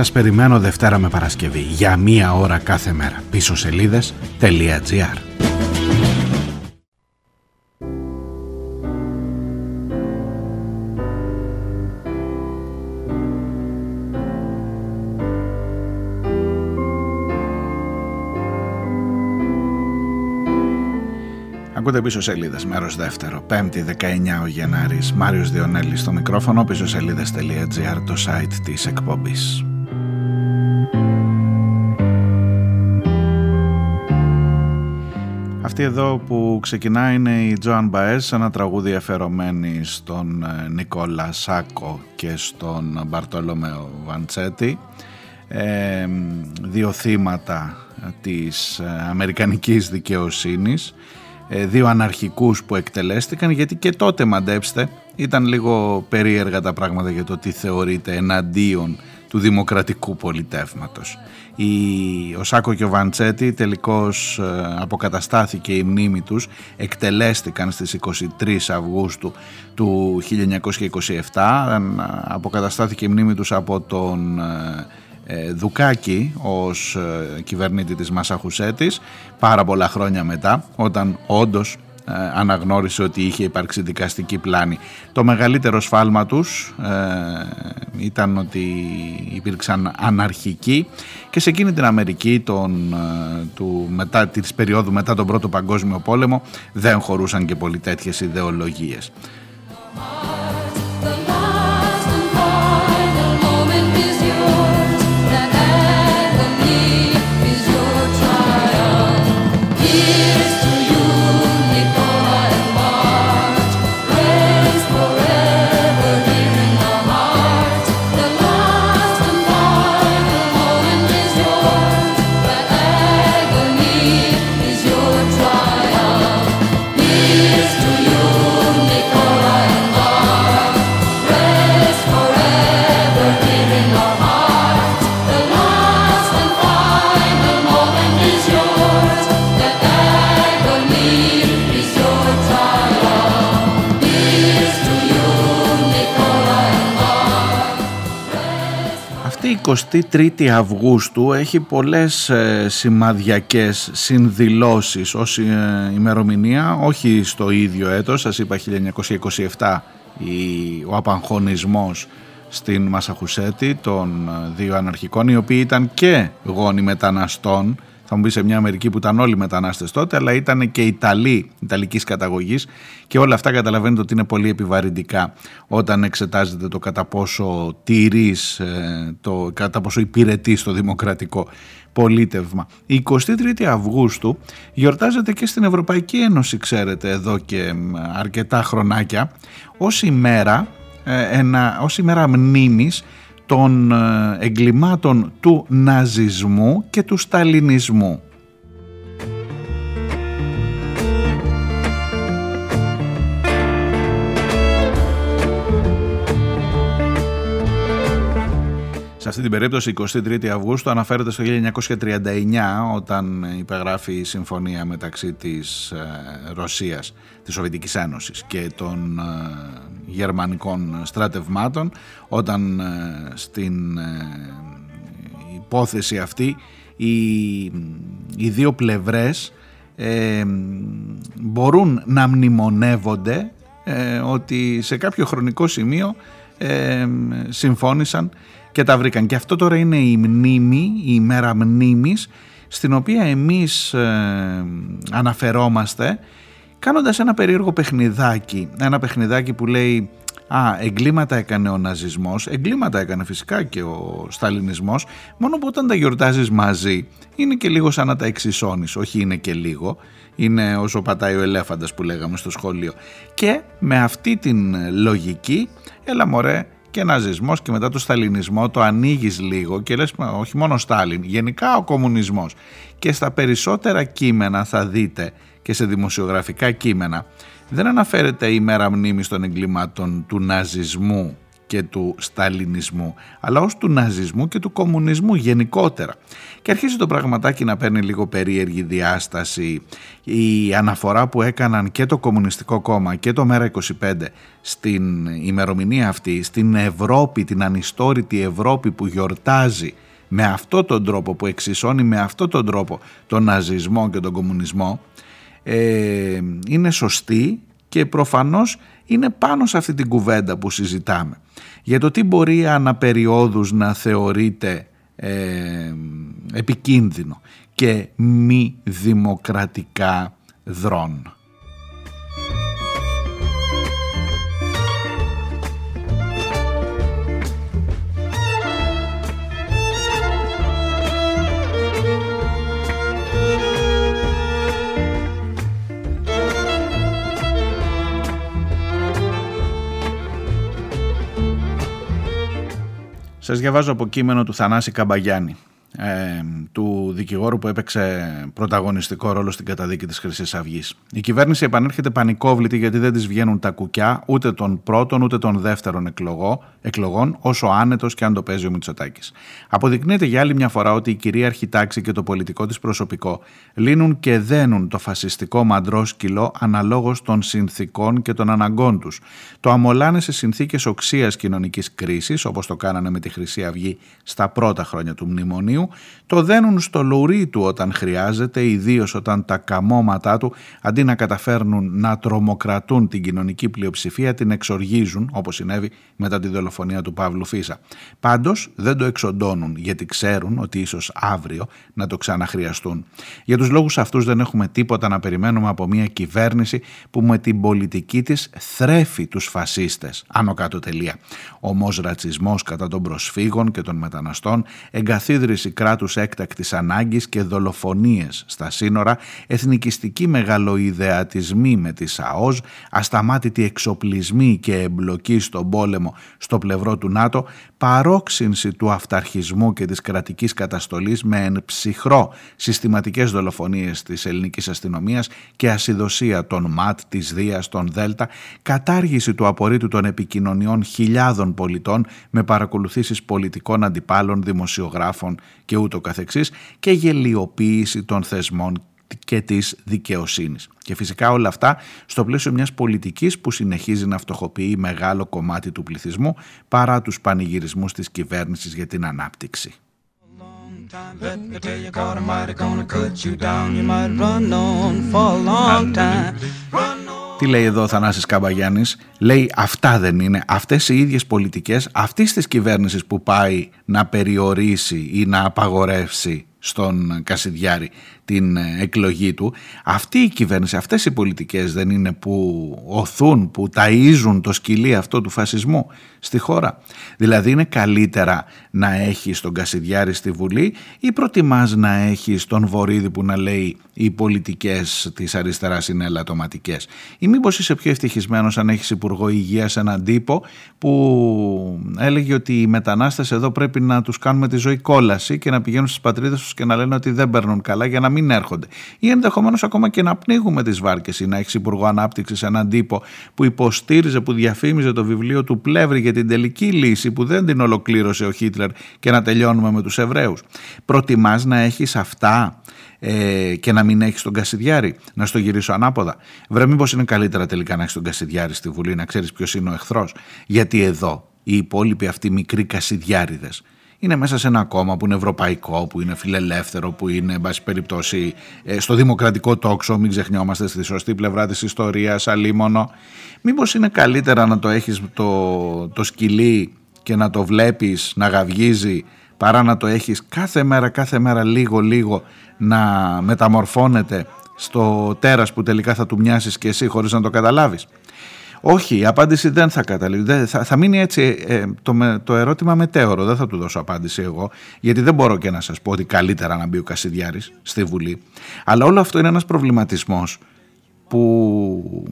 Σας περιμένω Δευτέρα με Παρασκευή για μία ώρα κάθε μέρα. Πίσω σελίδες.gr Ακούτε πίσω σελίδες, μέρος δεύτερο, 5η 19 ο Γενάρης. Μάριος Διονέλης στο μικρόφωνο, πίσω σελίδε.gr, το site της εκπομπής. Αυτή εδώ που ξεκινά είναι η Τζοαν Μπαές, ένα τραγούδι αφαιρωμένη στον ε, Νικόλα Σάκο και στον Μπαρτολόμεο Βαντσέτη. Ε, δύο θύματα της ε, Αμερικανικής δικαιοσύνης, ε, δύο αναρχικούς που εκτελέστηκαν, γιατί και τότε μαντέψτε ήταν λίγο περίεργα τα πράγματα για το τι θεωρείται εναντίον του δημοκρατικού πολιτεύματος. Η, ο Σάκο και ο Βαντσέτη τελικώς ε, αποκαταστάθηκε η μνήμη τους, εκτελέστηκαν στις 23 Αυγούστου του 1927, αποκαταστάθηκε η μνήμη τους από τον ε, ε, Δουκάκη ως κυβερνήτη της Μασαχουσέτης πάρα πολλά χρόνια μετά όταν όντως ε, αναγνώρισε ότι είχε υπάρξει δικαστική πλάνη. Το μεγαλύτερο σφάλμα τους ε, ήταν ότι υπήρξαν αναρχικοί και σε εκείνη την Αμερική τον, ε, του, μετά, της περίοδου μετά τον Πρώτο Παγκόσμιο Πόλεμο δεν χωρούσαν και πολύ τέτοιες ιδεολογίες. Η 23η Αυγούστου έχει πολλές ε, σημαδιακές συνδηλώσεις ως ε, ημερομηνία, όχι στο ίδιο έτος, σας είπα 1927 ο απαγχωνισμός στην Μασαχουσέτη των ε, δύο αναρχικών, οι οποίοι ήταν και γόνοι μεταναστών θα μου πεις σε μια Αμερική που ήταν όλοι μετανάστες τότε, αλλά ήταν και Ιταλοί, Ιταλικής καταγωγής και όλα αυτά καταλαβαίνετε ότι είναι πολύ επιβαρυντικά όταν εξετάζετε το κατά πόσο τηρείς, ε, το κατά πόσο υπηρετείς στο δημοκρατικό πολίτευμα. Η 23η Αυγούστου γιορτάζεται και στην Ευρωπαϊκή Ένωση, ξέρετε, εδώ και αρκετά χρονάκια, ως ημέρα, ε, ένα, ως ημέρα μνήμης των ε, εγκλημάτων του ναζισμού και του σταλινισμού. Αυτή την περίπτωση 23 Αυγούστου αναφέρεται στο 1939 όταν υπεγράφει η συμφωνία μεταξύ της ε, Ρωσίας, της Σοβιετικής Ένωσης και των ε, γερμανικών στρατευμάτων όταν ε, στην υπόθεση αυτή οι, οι δύο πλευρές μπορούν να μνημονεύονται ότι σε κάποιο χρονικό σημείο συμφώνησαν και τα βρήκαν. Και αυτό τώρα είναι η μνήμη, η ημέρα μνήμης, στην οποία εμείς ε, αναφερόμαστε κάνοντας ένα περίεργο παιχνιδάκι. Ένα παιχνιδάκι που λέει Α, εγκλήματα έκανε ο ναζισμός, εγκλήματα έκανε φυσικά και ο σταλινισμός, μόνο που όταν τα γιορτάζεις μαζί είναι και λίγο σαν να τα εξισώνεις, όχι είναι και λίγο, είναι όσο πατάει ο ελέφαντας που λέγαμε στο σχολείο. Και με αυτή την λογική, έλα μωρέ, και ναζισμός και μετά το σταλινισμό το ανοίγεις λίγο και λες όχι μόνο Στάλιν, γενικά ο κομμουνισμός και στα περισσότερα κείμενα θα δείτε και σε δημοσιογραφικά κείμενα δεν αναφέρεται η μέρα μνήμης των εγκλημάτων του ναζισμού και του σταλινισμού, αλλά ως του ναζισμού και του κομμουνισμού γενικότερα. Και αρχίζει το πραγματάκι να παίρνει λίγο περίεργη διάσταση η αναφορά που έκαναν και το Κομμουνιστικό Κόμμα και το ΜΕΡΑ25 στην ημερομηνία αυτή, στην Ευρώπη, την ανιστόρητη Ευρώπη που γιορτάζει με αυτό τον τρόπο, που εξισώνει με αυτό τον τρόπο τον ναζισμό και τον κομμουνισμό, ε, είναι σωστή και προφανώς είναι πάνω σε αυτή την κουβέντα που συζητάμε. Για το τι μπορεί αναπεριόδους να θεωρείται ε, επικίνδυνο και μη δημοκρατικά δρόν. Σας διαβάζω από κείμενο του Θανάση Καμπαγιάννη ε, του δικηγόρου που έπαιξε πρωταγωνιστικό ρόλο στην καταδίκη της χρυσής αυγής. Η κυβέρνηση επανέρχεται πανικόβλητη γιατί δεν της βγαίνουν τα κουκιά ούτε των πρώτων ούτε των δεύτερων εκλογό, εκλογών όσο άνετος και αν το παίζει ο Μητσοτάκης. Αποδεικνύεται για άλλη μια φορά ότι η κυρίαρχη τάξη και το πολιτικό της προσωπικό λύνουν και δένουν το φασιστικό μαντρό σκυλό αναλόγως των συνθήκων και των αναγκών τους. Το αμολάνε σε συνθήκες οξίας κοινωνικής κρίσης όπως το κάνανε με τη Χρυσή Αυγή στα πρώτα χρόνια του μνημονίου το δένουν στο λουρί του όταν χρειάζεται, ιδίως όταν τα καμώματά του αντί να καταφέρνουν να τρομοκρατούν την κοινωνική πλειοψηφία την εξοργίζουν όπως συνέβη μετά τη δολοφονία του Παύλου Φίσα. Πάντως δεν το εξοντώνουν γιατί ξέρουν ότι ίσως αύριο να το ξαναχρειαστούν. Για τους λόγους αυτούς δεν έχουμε τίποτα να περιμένουμε από μια κυβέρνηση που με την πολιτική της θρέφει τους φασίστες. Άνω κάτω τελεία. Ομός ρατσισμός κατά των προσφύγων και των μεταναστών, εγκαθίδρυση κράτους έκτακτης ανάγκης και δολοφονίες. Στα σύνορα, εθνικιστικοί μεγαλοειδεατισμοί με τη ΣΑΟΣ, ασταμάτητοι εξοπλισμοί και εμπλοκή στον πόλεμο στο πλευρό του ΝΑΤΟ, παρόξυνση του αυταρχισμού και της κρατικής καταστολής με εν ψυχρό συστηματικές δολοφονίες της ελληνικής αστυνομίας και ασυδοσία των ΜΑΤ, της Δίας, των ΔΕΛΤΑ, κατάργηση του απορρίτου των επικοινωνιών χιλιάδων πολιτών με παρακολουθήσεις πολιτικών αντιπάλων, δημοσιογράφων και ούτω καθεξής και γελιοποίηση των θεσμών και της δικαιοσύνης. Και φυσικά όλα αυτά στο πλαίσιο μιας πολιτικής που συνεχίζει να φτωχοποιεί μεγάλο κομμάτι του πληθυσμού παρά τους πανηγυρισμούς της κυβέρνησης για την ανάπτυξη. Τι λέει εδώ ο Θανάσης Καμπαγιάννης, λέει αυτά δεν είναι, αυτές οι ίδιες πολιτικές αυτής της κυβέρνησης που πάει να περιορίσει ή να απαγορεύσει στον Κασιδιάρη την ε, εκλογή του. Αυτή η κυβέρνηση, αυτές οι πολιτικές δεν είναι που οθούν, που ταΐζουν το σκυλί αυτό του φασισμού στη χώρα. Δηλαδή είναι καλύτερα να έχει τον Κασιδιάρη στη Βουλή ή προτιμάς να έχει τον Βορύδη που να λέει οι πολιτικές της αριστεράς είναι ελαττωματικές. Ή μήπως είσαι πιο ευτυχισμένος αν έχεις Υπουργό Υγείας έναν τύπο που έλεγε ότι οι μετανάστες εδώ πρέπει να τους κάνουμε τη ζωή κόλαση και να πηγαίνουν στις πατρίδες τους και να λένε ότι δεν παίρνουν καλά για να μην μην έρχονται. Ή ενδεχομένως ακόμα και να πνίγουμε τις βάρκες ή να έχεις υπουργό ανάπτυξης έναν τύπο που υποστήριζε, που διαφήμιζε το βιβλίο του Πλεύρη για την τελική λύση που δεν την ολοκλήρωσε ο Χίτλερ και να τελειώνουμε με τους Εβραίους. Προτιμάς να έχεις αυτά ε, και να μην έχεις τον Κασιδιάρη. Να στο γυρίσω ανάποδα. Βρε, μήπως είναι καλύτερα τελικά να έχεις τον Κασιδιάρη στη Βουλή, να ξέρεις ποιος είναι ο εχθρός. Γιατί εδώ οι υπόλοιποι αυτοί μικροί Κασιδιάριδες είναι μέσα σε ένα κόμμα που είναι ευρωπαϊκό, που είναι φιλελεύθερο, που είναι, εν πάση περιπτώσει, ε, στο δημοκρατικό τόξο, μην ξεχνιόμαστε στη σωστή πλευρά της ιστορίας, αλίμονο. Μήπως είναι καλύτερα να το έχεις το, το σκυλί και να το βλέπεις να γαυγίζει παρά να το έχεις κάθε μέρα, κάθε μέρα λίγο λίγο να μεταμορφώνεται στο τέρας που τελικά θα του μοιάσεις και εσύ χωρίς να το καταλάβεις; Όχι, η απάντηση δεν θα καταλήξει. Θα, θα μείνει έτσι ε, το, το ερώτημα μετέωρο. Δεν θα του δώσω απάντηση εγώ, γιατί δεν μπορώ και να σας πω ότι καλύτερα να μπει ο Κασιδιάρης στη Βουλή. Αλλά όλο αυτό είναι ένας προβληματισμός που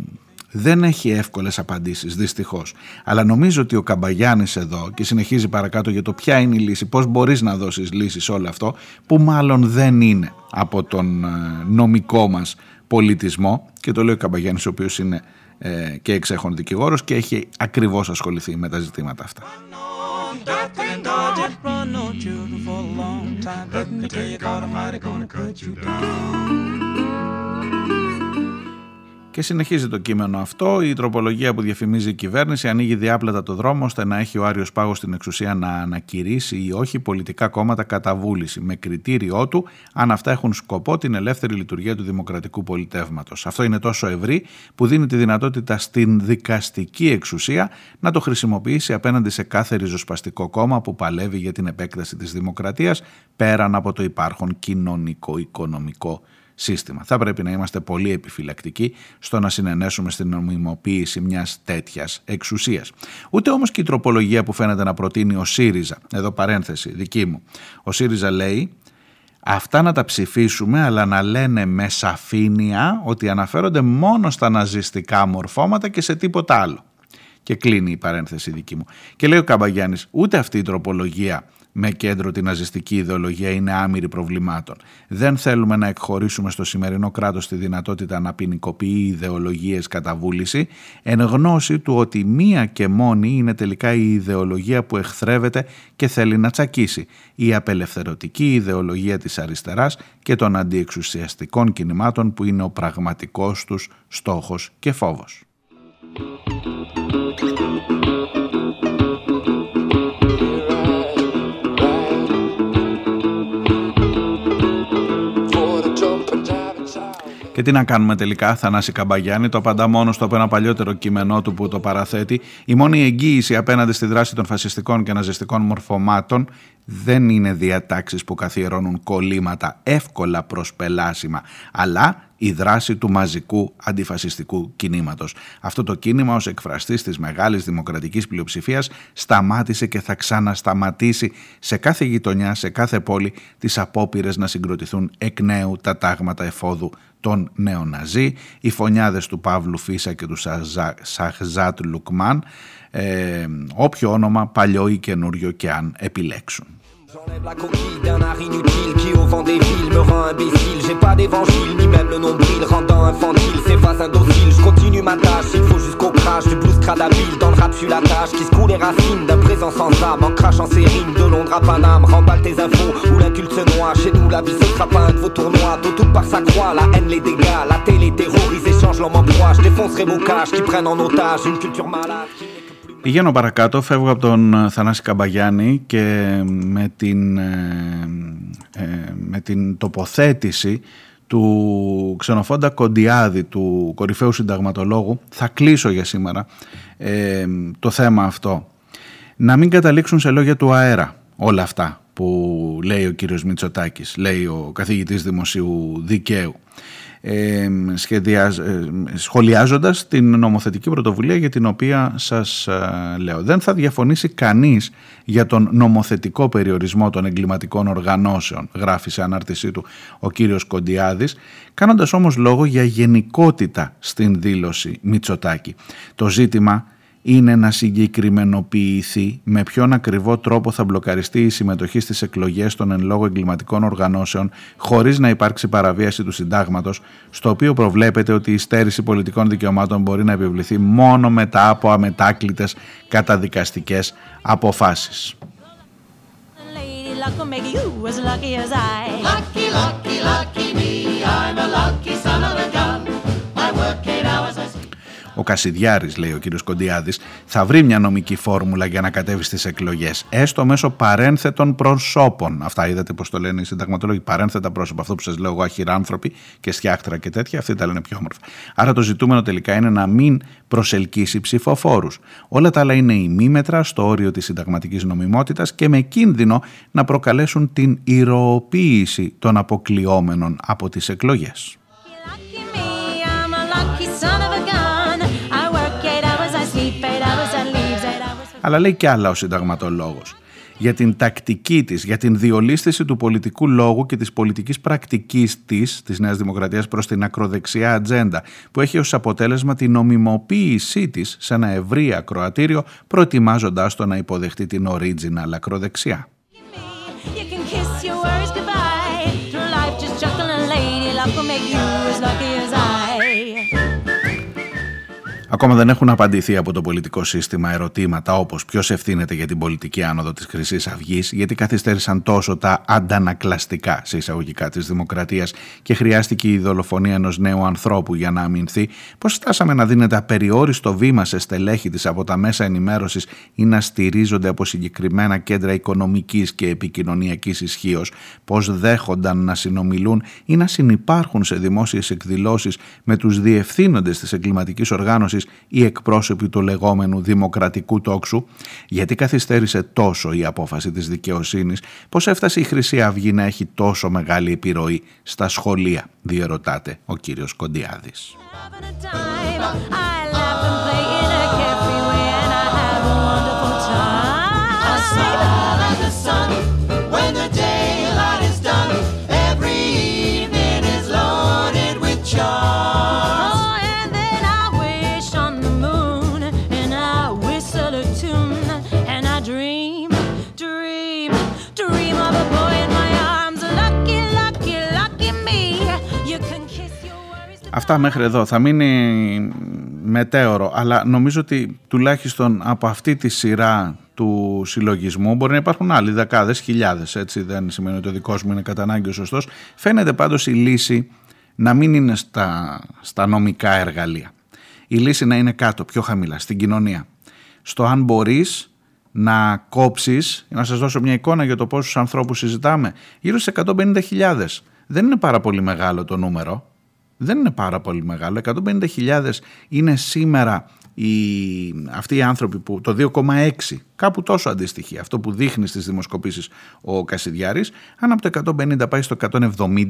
δεν έχει εύκολες απαντήσεις δυστυχώς. Αλλά νομίζω ότι ο Καμπαγιάννης εδώ και συνεχίζει παρακάτω για το ποια είναι η λύση, πώς μπορείς να δώσεις λύση σε όλο αυτό που μάλλον δεν είναι από τον ε, νομικό μας πολιτισμό και το λέει ο Καμπαγιάννης ο οποίος είναι ε, και εξέχον δικηγόρος και έχει ακριβώς ασχοληθεί με τα ζητήματα αυτά. Και συνεχίζει το κείμενο αυτό. Η τροπολογία που διαφημίζει η κυβέρνηση ανοίγει διάπλατα το δρόμο ώστε να έχει ο Άριος Πάγος την εξουσία να ανακηρύσει ή όχι πολιτικά κόμματα κατά βούληση, με κριτήριό του αν αυτά έχουν σκοπό την ελεύθερη λειτουργία του δημοκρατικού πολιτεύματος. Αυτό είναι τόσο ευρύ που δίνει τη δυνατότητα στην δικαστική εξουσία να το χρησιμοποιήσει απέναντι σε κάθε ριζοσπαστικό κόμμα που παλεύει για την επέκταση της δημοκρατίας πέραν από το υπάρχον κοινωνικό-οικονομικό σύστημα. Θα πρέπει να είμαστε πολύ επιφυλακτικοί στο να συνενέσουμε στην νομιμοποίηση μιας τέτοιας εξουσίας. Ούτε όμως και η τροπολογία που φαίνεται να προτείνει ο ΣΥΡΙΖΑ, εδώ παρένθεση δική μου, ο ΣΥΡΙΖΑ λέει αυτά να τα ψηφίσουμε αλλά να λένε με σαφήνεια ότι αναφέρονται μόνο στα ναζιστικά μορφώματα και σε τίποτα άλλο. Και κλείνει η παρένθεση δική μου. Και λέει ο Καμπαγιάννης, ούτε αυτή η τροπολογία με κέντρο την ναζιστική ιδεολογία είναι άμυρη προβλημάτων. Δεν θέλουμε να εκχωρήσουμε στο σημερινό κράτος τη δυνατότητα να ποινικοποιεί ιδεολογίες κατά βούληση, εν γνώση του ότι μία και μόνη είναι τελικά η ιδεολογία που εχθρεύεται και θέλει να τσακίσει, η απελευθερωτική ιδεολογία της αριστεράς και των αντιεξουσιαστικών κινημάτων που είναι ο πραγματικός τους στόχος και φόβος. Και τι να κάνουμε τελικά, Θανάση Καμπαγιάννη, το απαντά μόνος στο από ένα παλιότερο κείμενό του που το παραθέτει. Η μόνη εγγύηση απέναντι στη δράση των φασιστικών και ναζιστικών μορφωμάτων δεν είναι διατάξεις που καθιερώνουν κολλήματα εύκολα προσπελάσιμα, αλλά η δράση του μαζικού αντιφασιστικού κινήματος. Αυτό το κίνημα ως εκφραστής της μεγάλης δημοκρατικής πλειοψηφίας σταμάτησε και θα ξανασταματήσει σε κάθε γειτονιά, σε κάθε πόλη τις απόπειρες να συγκροτηθούν εκ νέου τα τάγματα εφόδου των νεοναζί, οι φωνιάδες του Παύλου Φίσα και του Σαχζάτ Λουκμάν, ε, όποιο όνομα παλιό ή καινούριο και αν επιλέξουν. J'enlève la coquille d'un art inutile qui au vent des villes me rend imbécile. J'ai pas d'évangile, ni même le nombril rendant infantile. Pas indocile, je continue ma tâche. Il faut jusqu'au crash du blues cradaville. Dans le rap, je la tâche qui secoue les racines d'un présent sans âme. En crachant ses rimes de Londres à Paname. Remballe tes infos où l'inculte se noie. Chez nous, la vie se pas un de vos tournois. Tôt tout par sa croix, la haine, les dégâts. La télé terrorise, échange l'homme en proie. Je défoncerai vos caches qui prennent en otage une culture malade. Πηγαίνω παρακάτω, φεύγω από τον ε, Θανάση Καμπαγιάννη και με την, ε, ε, με την τοποθέτηση του ξενοφόντα Κοντιάδη, του κορυφαίου συνταγματολόγου, θα κλείσω για σήμερα το θέμα αυτό. Να μην καταλήξουν σε λόγια του αέρα όλα αυτά που λέει ο κύριος Μητσοτάκης, λέει ο καθηγητής δημοσίου δικαίου ε, σχεδιάζ, σχολιάζοντας την νομοθετική πρωτοβουλία για την οποία σας ε, λέω. Δεν θα διαφωνήσει κανείς για τον νομοθετικό περιορισμό των εγκληματικών οργανώσεων, γράφει σε ανάρτησή του ο κύριος Κοντιάδης, κάνοντας όμως λόγο για γενικότητα στην δήλωση Μητσοτάκη. Το ζήτημα είναι να συγκεκριμενοποιηθεί με ποιον ακριβό τρόπο θα μπλοκαριστεί η συμμετοχή στις εκλογές των εν λόγω εγκληματικών οργανώσεων χωρίς να υπάρξει παραβίαση του συντάγματος, στο οποίο προβλέπεται ότι η στέρηση πολιτικών δικαιωμάτων μπορεί να επιβληθεί μόνο μετά από αμετάκλητες καταδικαστικές αποφάσεις. Ο Κασιδιάρης λέει ο κύριος Κοντιάδης θα βρει μια νομική φόρμουλα για να κατέβει στις εκλογές. Έστω μέσω παρένθετων προσώπων. Αυτά είδατε πως το λένε οι συνταγματολόγοι. Παρένθετα πρόσωπα. Αυτό που σας λέω εγώ αχυράνθρωποι και στιάχτρα και τέτοια αυτοί τα λένε πιο όμορφα. Άρα το ζητούμενο τελικά είναι να μην προσελκύσει ψηφοφόρους. Όλα τα άλλα είναι ημίμετρα στο όριο της συνταγματικής νομιμότητας και με κίνδυνο να προκαλέσουν την ηρωοποίηση των αποκλειόμενων από τις εκλογές. Αλλά λέει και άλλα ο συνταγματολόγος για την τακτική της, για την διολίσθηση του πολιτικού λόγου και της πολιτικής πρακτικής της, της Νέας Δημοκρατίας προς την ακροδεξιά ατζέντα, που έχει ως αποτέλεσμα την νομιμοποίησή της σε ένα ευρύ ακροατήριο, προετοιμάζοντάς το να υποδεχτεί την original ακροδεξιά. Ακόμα δεν έχουν απαντηθεί από το πολιτικό σύστημα ερωτήματα όπως ποιος ευθύνεται για την πολιτική άνοδο της Χρυσής Αυγής, γιατί καθυστέρησαν τόσο τα αντανακλαστικά σε εισαγωγικά της Δημοκρατίας και χρειάστηκε η δολοφονία ενός νέου ανθρώπου για να αμυνθεί, πώς φτάσαμε να δίνεται απεριόριστο βήμα σε στελέχη της από τα μέσα ενημέρωσης ή να στηρίζονται από συγκεκριμένα κέντρα οικονομικής και επικοινωνιακής ισχύως, πώς δέχονταν να συνομιλούν ή να συνεπάρχουν σε δημόσιες εκδηλώσεις με τους διευθύνοντες της εγκληματικής οργάνωσης ή εκπρόσωποι του λεγόμενου δημοκρατικού τόξου, γιατί καθυστέρησε τόσο η απόφαση της δικαιοσύνης, πως έφτασε η Χρυσή Αυγή να έχει τόσο μεγάλη επιρροή στα σχολεία, διερωτάται ο κύριος Κοντιάδης. Αυτά μέχρι εδώ. Θα μείνει μετέωρο, αλλά νομίζω ότι τουλάχιστον από αυτή τη σειρά του συλλογισμού μπορεί να υπάρχουν άλλοι δεκάδες, χιλιάδες. Έτσι δεν σημαίνει ότι ο δικός μου είναι κατά ανάγκη ο σωστός. Φαίνεται πάντως η λύση να μην είναι στα, στα νομικά εργαλεία. Η λύση να είναι κάτω, πιο χαμηλά, στην κοινωνία. Στο αν μπορείς να κόψεις, να σας δώσω μια εικόνα για το πόσους ανθρώπους συζητάμε, γύρω σε 150.000. Δεν είναι πάρα πολύ μεγάλο το νούμερο δεν είναι πάρα πολύ μεγάλο. 150.000 είναι σήμερα οι, αυτοί οι άνθρωποι που το 2,6 κάπου τόσο αντιστοιχεί αυτό που δείχνει στις δημοσκοπήσεις ο Κασιδιάρης αν από το 150 πάει στο 170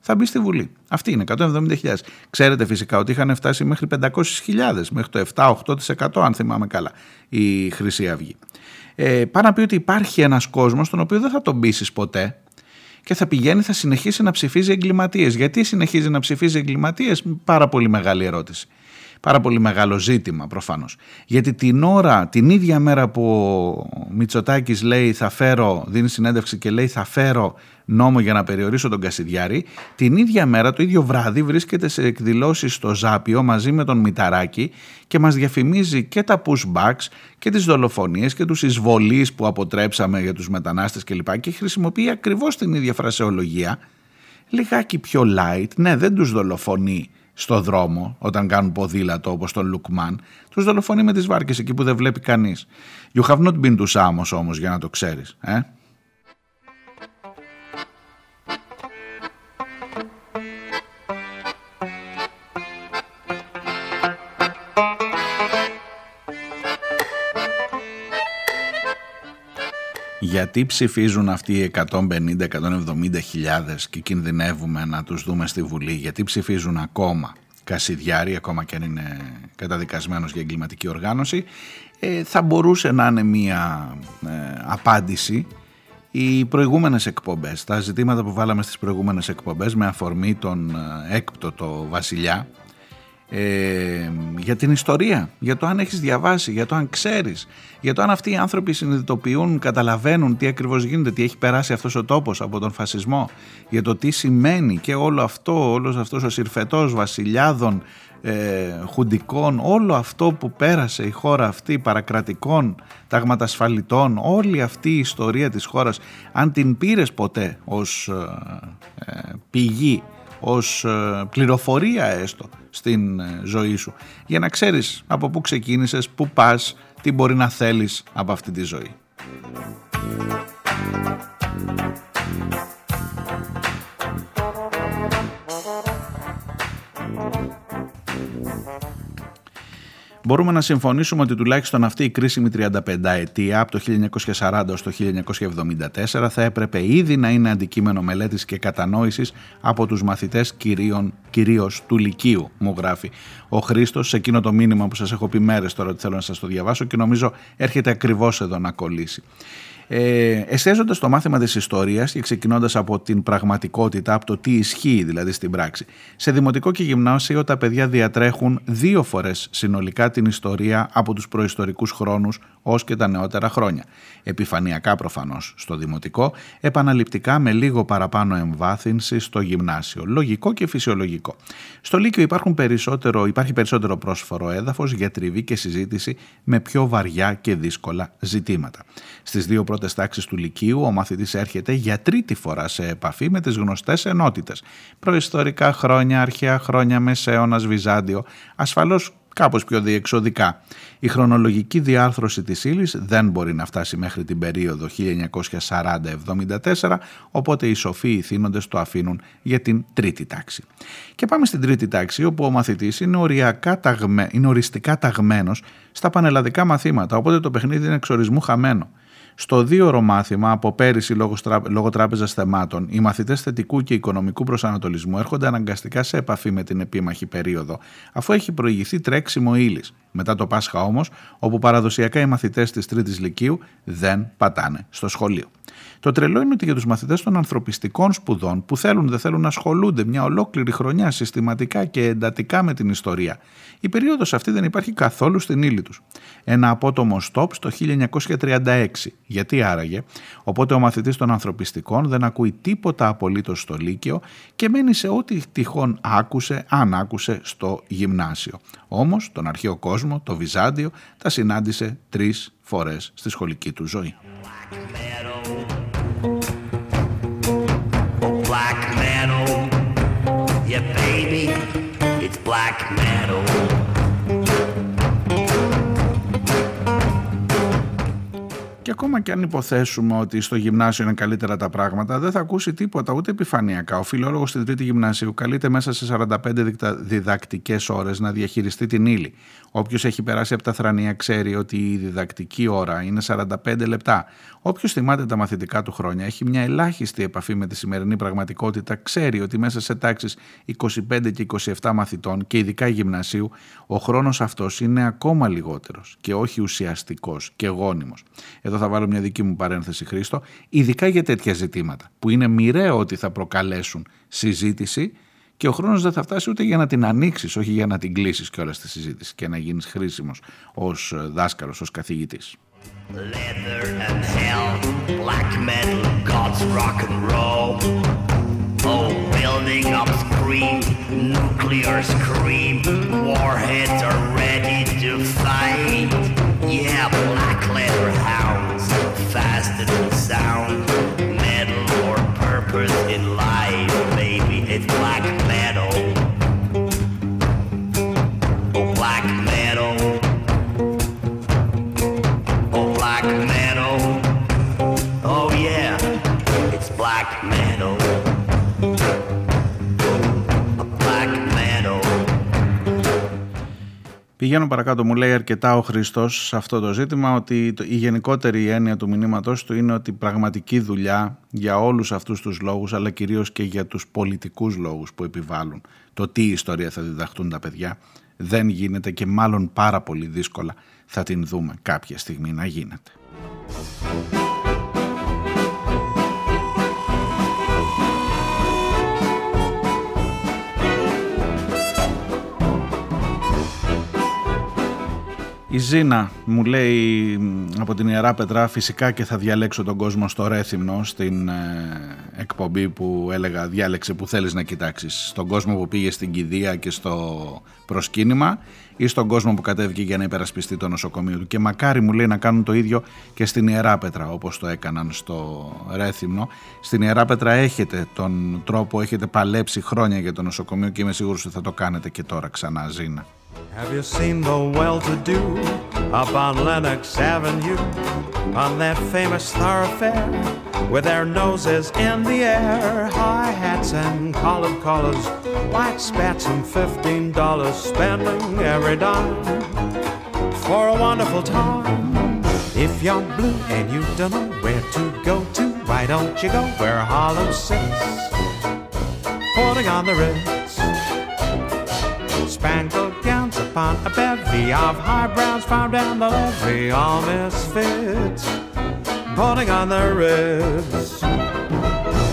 θα μπει στη Βουλή. Αυτή είναι, 170.000. Ξέρετε φυσικά ότι είχαν φτάσει μέχρι 500.000, μέχρι το 7-8% αν θυμάμαι καλά, η Χρυσή Αυγή. Ε, να πει ότι υπάρχει ένας κόσμος τον οποίο δεν θα τον πείσει ποτέ, και θα πηγαίνει, θα συνεχίσει να ψηφίζει εγκληματίες. Γιατί συνεχίζει να ψηφίζει εγκληματίες, πάρα πολύ μεγάλη ερώτηση. Πάρα πολύ μεγάλο ζήτημα προφανώς. Γιατί την ώρα, την ίδια μέρα που ο Μητσοτάκης λέει θα φέρω, δίνει συνέντευξη και λέει θα φέρω νόμο για να περιορίσω τον Κασιδιάρη, την ίδια μέρα, το ίδιο βράδυ βρίσκεται σε εκδηλώσεις στο Ζάπιο μαζί με τον Μηταράκη και μας διαφημίζει και τα pushbacks και τις δολοφονίες και τους εισβολείς που αποτρέψαμε για τους μετανάστες κλπ. Και χρησιμοποιεί ακριβώς την ίδια φρασεολογία, λιγάκι πιο light, ναι δεν τους δολοφονεί στο δρόμο όταν κάνουν ποδήλατο όπως τον Λουκμάν, τους δολοφονεί με τις βάρκες εκεί που δεν βλέπει κανείς. You have not been to Samos όμως για να το ξέρεις. Ε; Γιατί ψηφίζουν αυτοί οι 150-170 χιλιάδες και κινδυνεύουμε να τους δούμε στη Βουλή, γιατί ψηφίζουν ακόμα Κασιδιάρη, ακόμα και αν είναι καταδικασμένος για εγκληματική οργάνωση, ε, θα μπορούσε να είναι μία ε, απάντηση. Οι προηγούμενες εκπομπές, τα ζητήματα που βάλαμε στις προηγούμενες εκπομπές με αφορμή τον ε, έκπτωτο βασιλιά, ε, για την ιστορία, για το αν έχεις διαβάσει, για το αν ξέρεις, για το αν αυτοί οι άνθρωποι συνειδητοποιούν, καταλαβαίνουν τι ακριβώς γίνεται, τι έχει περάσει αυτός ο τόπος από τον φασισμό, για το τι σημαίνει και όλο αυτό, όλος αυτός ο συρφετός βασιλιάδων, ε, χουντικών, όλο αυτό που πέρασε η χώρα αυτή, παρακρατικών, ταγματασφαλιτών, όλη αυτή η ιστορία της χώρας, αν την πήρες ποτέ ως ε, ε πηγή ως ε, πληροφορία έστω στην ε, ζωή σου για να ξέρεις από πού ξεκίνησες, πού πας, τι μπορεί να θέλεις από αυτή τη ζωή. Μπορούμε να συμφωνήσουμε ότι τουλάχιστον αυτή η κρίσιμη 35 ετία από το 1940 ως το 1974 θα έπρεπε ήδη να είναι αντικείμενο μελέτης και κατανόησης από τους μαθητές κυρίων, κυρίως του Λυκείου, μου γράφει ο Χρήστος σε εκείνο το μήνυμα που σας έχω πει μέρες τώρα ότι θέλω να σας το διαβάσω και νομίζω έρχεται ακριβώς εδώ να κολλήσει. Ε, εστιάζοντα το μάθημα της ιστορίας και ξεκινώντας από την πραγματικότητα, από το τι ισχύει δηλαδή στην πράξη. Σε δημοτικό και γυμνάσιο τα παιδιά διατρέχουν δύο φορές συνολικά την ιστορία από τους προϊστορικούς χρόνους ως και τα νεότερα χρόνια. Επιφανειακά προφανώς στο δημοτικό, επαναληπτικά με λίγο παραπάνω εμβάθυνση στο γυμνάσιο. Λογικό και φυσιολογικό. Στο Λύκειο υπάρχουν περισσότερο, υπάρχει περισσότερο πρόσφορο έδαφος για τριβή και συζήτηση με πιο βαριά και δύσκολα ζητήματα. Στις δύο πρώτε τάξει του Λυκείου, ο μαθητής έρχεται για τρίτη φορά σε επαφή με τις γνωστές ενότητες. Προϊστορικά χρόνια, αρχαία χρόνια, μεσαίωνας, Βυζάντιο. Ασφαλώς κάπως πιο διεξοδικά. Η χρονολογική διάρθρωση της ύλης δεν μπορεί να φτάσει μέχρι την περίοδο 1940-74, οπότε οι σοφοί ηθήνοντες το αφήνουν για την τρίτη τάξη. Και πάμε στην τρίτη τάξη, όπου ο μαθητής είναι, οριακά ταγμέ, είναι οριστικά ταγμένος στα πανελλαδικά μαθήματα, οπότε το παιχνίδι είναι εξορισμού χαμένο. Στο δύο μάθημα από πέρυσι λόγω, λόγω τράπεζας θεμάτων, οι μαθητές θετικού και οικονομικού προσανατολισμού έρχονται αναγκαστικά σε επαφή με την επίμαχη περίοδο, αφού έχει προηγηθεί τρέξιμο ύλης. Μετά το Πάσχα όμως, όπου παραδοσιακά οι μαθητές της Τρίτης Λυκείου δεν πατάνε στο σχολείο. Το τρελό είναι ότι για τους μαθητές των ανθρωπιστικών σπουδών που θέλουν δεν θέλουν να ασχολούνται μια ολόκληρη χρονιά συστηματικά και εντατικά με την ιστορία, η περίοδος αυτή δεν υπάρχει καθόλου στην ύλη τους. Ένα απότομο στόπ στο 1936. Γιατί άραγε, οπότε ο μαθητής των ανθρωπιστικών δεν ακούει τίποτα απολύτως στο Λύκειο και μένει σε ό,τι τυχόν άκουσε, αν άκουσε στο γυμνάσιο. Όμως τον αρχαίο κόσμο, το Βυζάντιο, τα συνάντησε τρεις φορές στη σχολική του ζωή. black metal. Yeah, baby, it's black metal. Και ακόμα και αν υποθέσουμε ότι στο γυμνάσιο είναι καλύτερα τα πράγματα, δεν θα ακούσει τίποτα ούτε επιφανειακά. Ο φιλόλογος στην Τρίτη Γυμνασίου καλείται μέσα σε 45 διδακτικές ώρες να διαχειριστεί την ύλη. Όποιος έχει περάσει από τα θρανία ξέρει ότι η διδακτική ώρα είναι 45 λεπτά. Όποιος θυμάται τα μαθητικά του χρόνια, έχει μια ελάχιστη επαφή με τη σημερινή πραγματικότητα, ξέρει ότι μέσα σε τάξεις 25 και 27 μαθητών και ειδικά γυμνασίου, ο χρόνος αυτός είναι ακόμα λιγότερος και όχι ουσιαστικός και γόνιμος. Εδώ θα βάλω μια δική μου παρένθεση, Χρήστο, ειδικά για τέτοια ζητήματα που είναι μοιραίο ότι θα προκαλέσουν συζήτηση και ο χρόνος δεν θα φτάσει ούτε για να την ανοίξεις, όχι για να την κλείσεις και όλα στη συζήτηση και να γίνεις χρήσιμος ως δάσκαλος, ως καθηγητής. Leather and hell, black metal, God's rock and roll. Oh, building up scream, nuclear scream, warheads are ready to fight. Yeah, black leather hounds, fast and sound, Πηγαίνω παρακάτω, μου λέει αρκετά ο Χριστό σε αυτό το ζήτημα ότι η γενικότερη έννοια του μηνύματό του είναι ότι πραγματική δουλειά για όλους αυτούς τους λόγους, αλλά κυρίως και για τους πολιτικούς λόγους που επιβάλλουν το τι ιστορία θα διδαχτούν τα παιδιά, δεν γίνεται και μάλλον πάρα πολύ δύσκολα θα την δούμε κάποια στιγμή να γίνεται. Η Ζήνα μου λέει από την Ιερά Πετρά φυσικά και θα διαλέξω τον κόσμο στο Ρέθυμνο στην ε, εκπομπή που έλεγα διάλεξε που θέλεις να κοιτάξεις. Στον κόσμο που πήγε στην κηδεία και στο προσκύνημα ή στον κόσμο που κατέβηκε για να υπερασπιστεί το νοσοκομείο του. Και μακάρι μου λέει να κάνουν το ίδιο και στην Ιερά Πετρά όπως το έκαναν στο Ρέθυμνο. Στην Ιερά Πετρά έχετε τον τρόπο έχετε παλέψει χρόνια για το νοσοκομείο και είμαι σίγουρος ότι θα το κάνετε και τώρα ξανά Ζήνα Have you seen the well-to-do up on Lenox Avenue? On that famous thoroughfare with their noses in the air, high hats and collared collars, white spats and fifteen dollars, spending every dime for a wonderful time. If you're blue and you don't know where to go to, why don't you go where Harlem sits, putting on the Ritz, spangled upon a bevy of high browns found down the levee, all misfits, putting on the Ritz.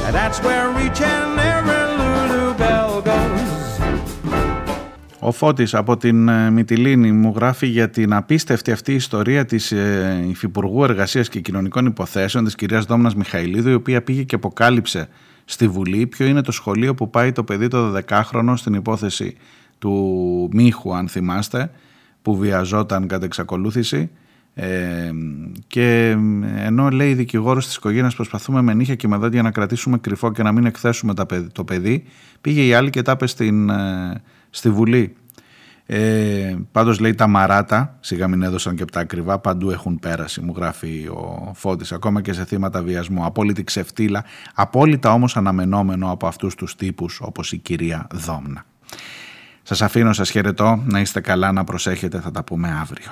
And that's where each and every Lulu Bell goes. Ο Φώτης από την ε, Μυτιλίνη μου γράφει για την απίστευτη αυτή ιστορία της ε, Υφυπουργού Εργασίας και Κοινωνικών Υποθέσεων της κυρίας Δόμνας Μιχαηλίδου η οποία πήγε και αποκάλυψε στη Βουλή ποιο είναι το σχολείο που πάει το παιδί το 12χρονο στην υπόθεση του Μίχου αν θυμάστε που βιαζόταν κατά εξακολούθηση ε, και ενώ λέει η δικηγόρος της οικογένειας προσπαθούμε με νύχια και με δόντια να κρατήσουμε κρυφό και να μην εκθέσουμε το παιδί πήγε η άλλη και τα στην, ε, στη Βουλή. Ε, πάντως λέει τα μαράτα, σιγά μην έδωσαν και από τα ακριβά, παντού έχουν πέρασει, μου γράφει ο Φώτης, ακόμα και σε θύματα βιασμού. Απόλυτη ξεφτύλα, απόλυτα όμως αναμενόμενο από αυτούς τους τύπους όπως η κυρία Δόμνα. Σας αφήνω, σας χαιρετώ, να είστε καλά, να προσέχετε, θα τα πούμε αύριο.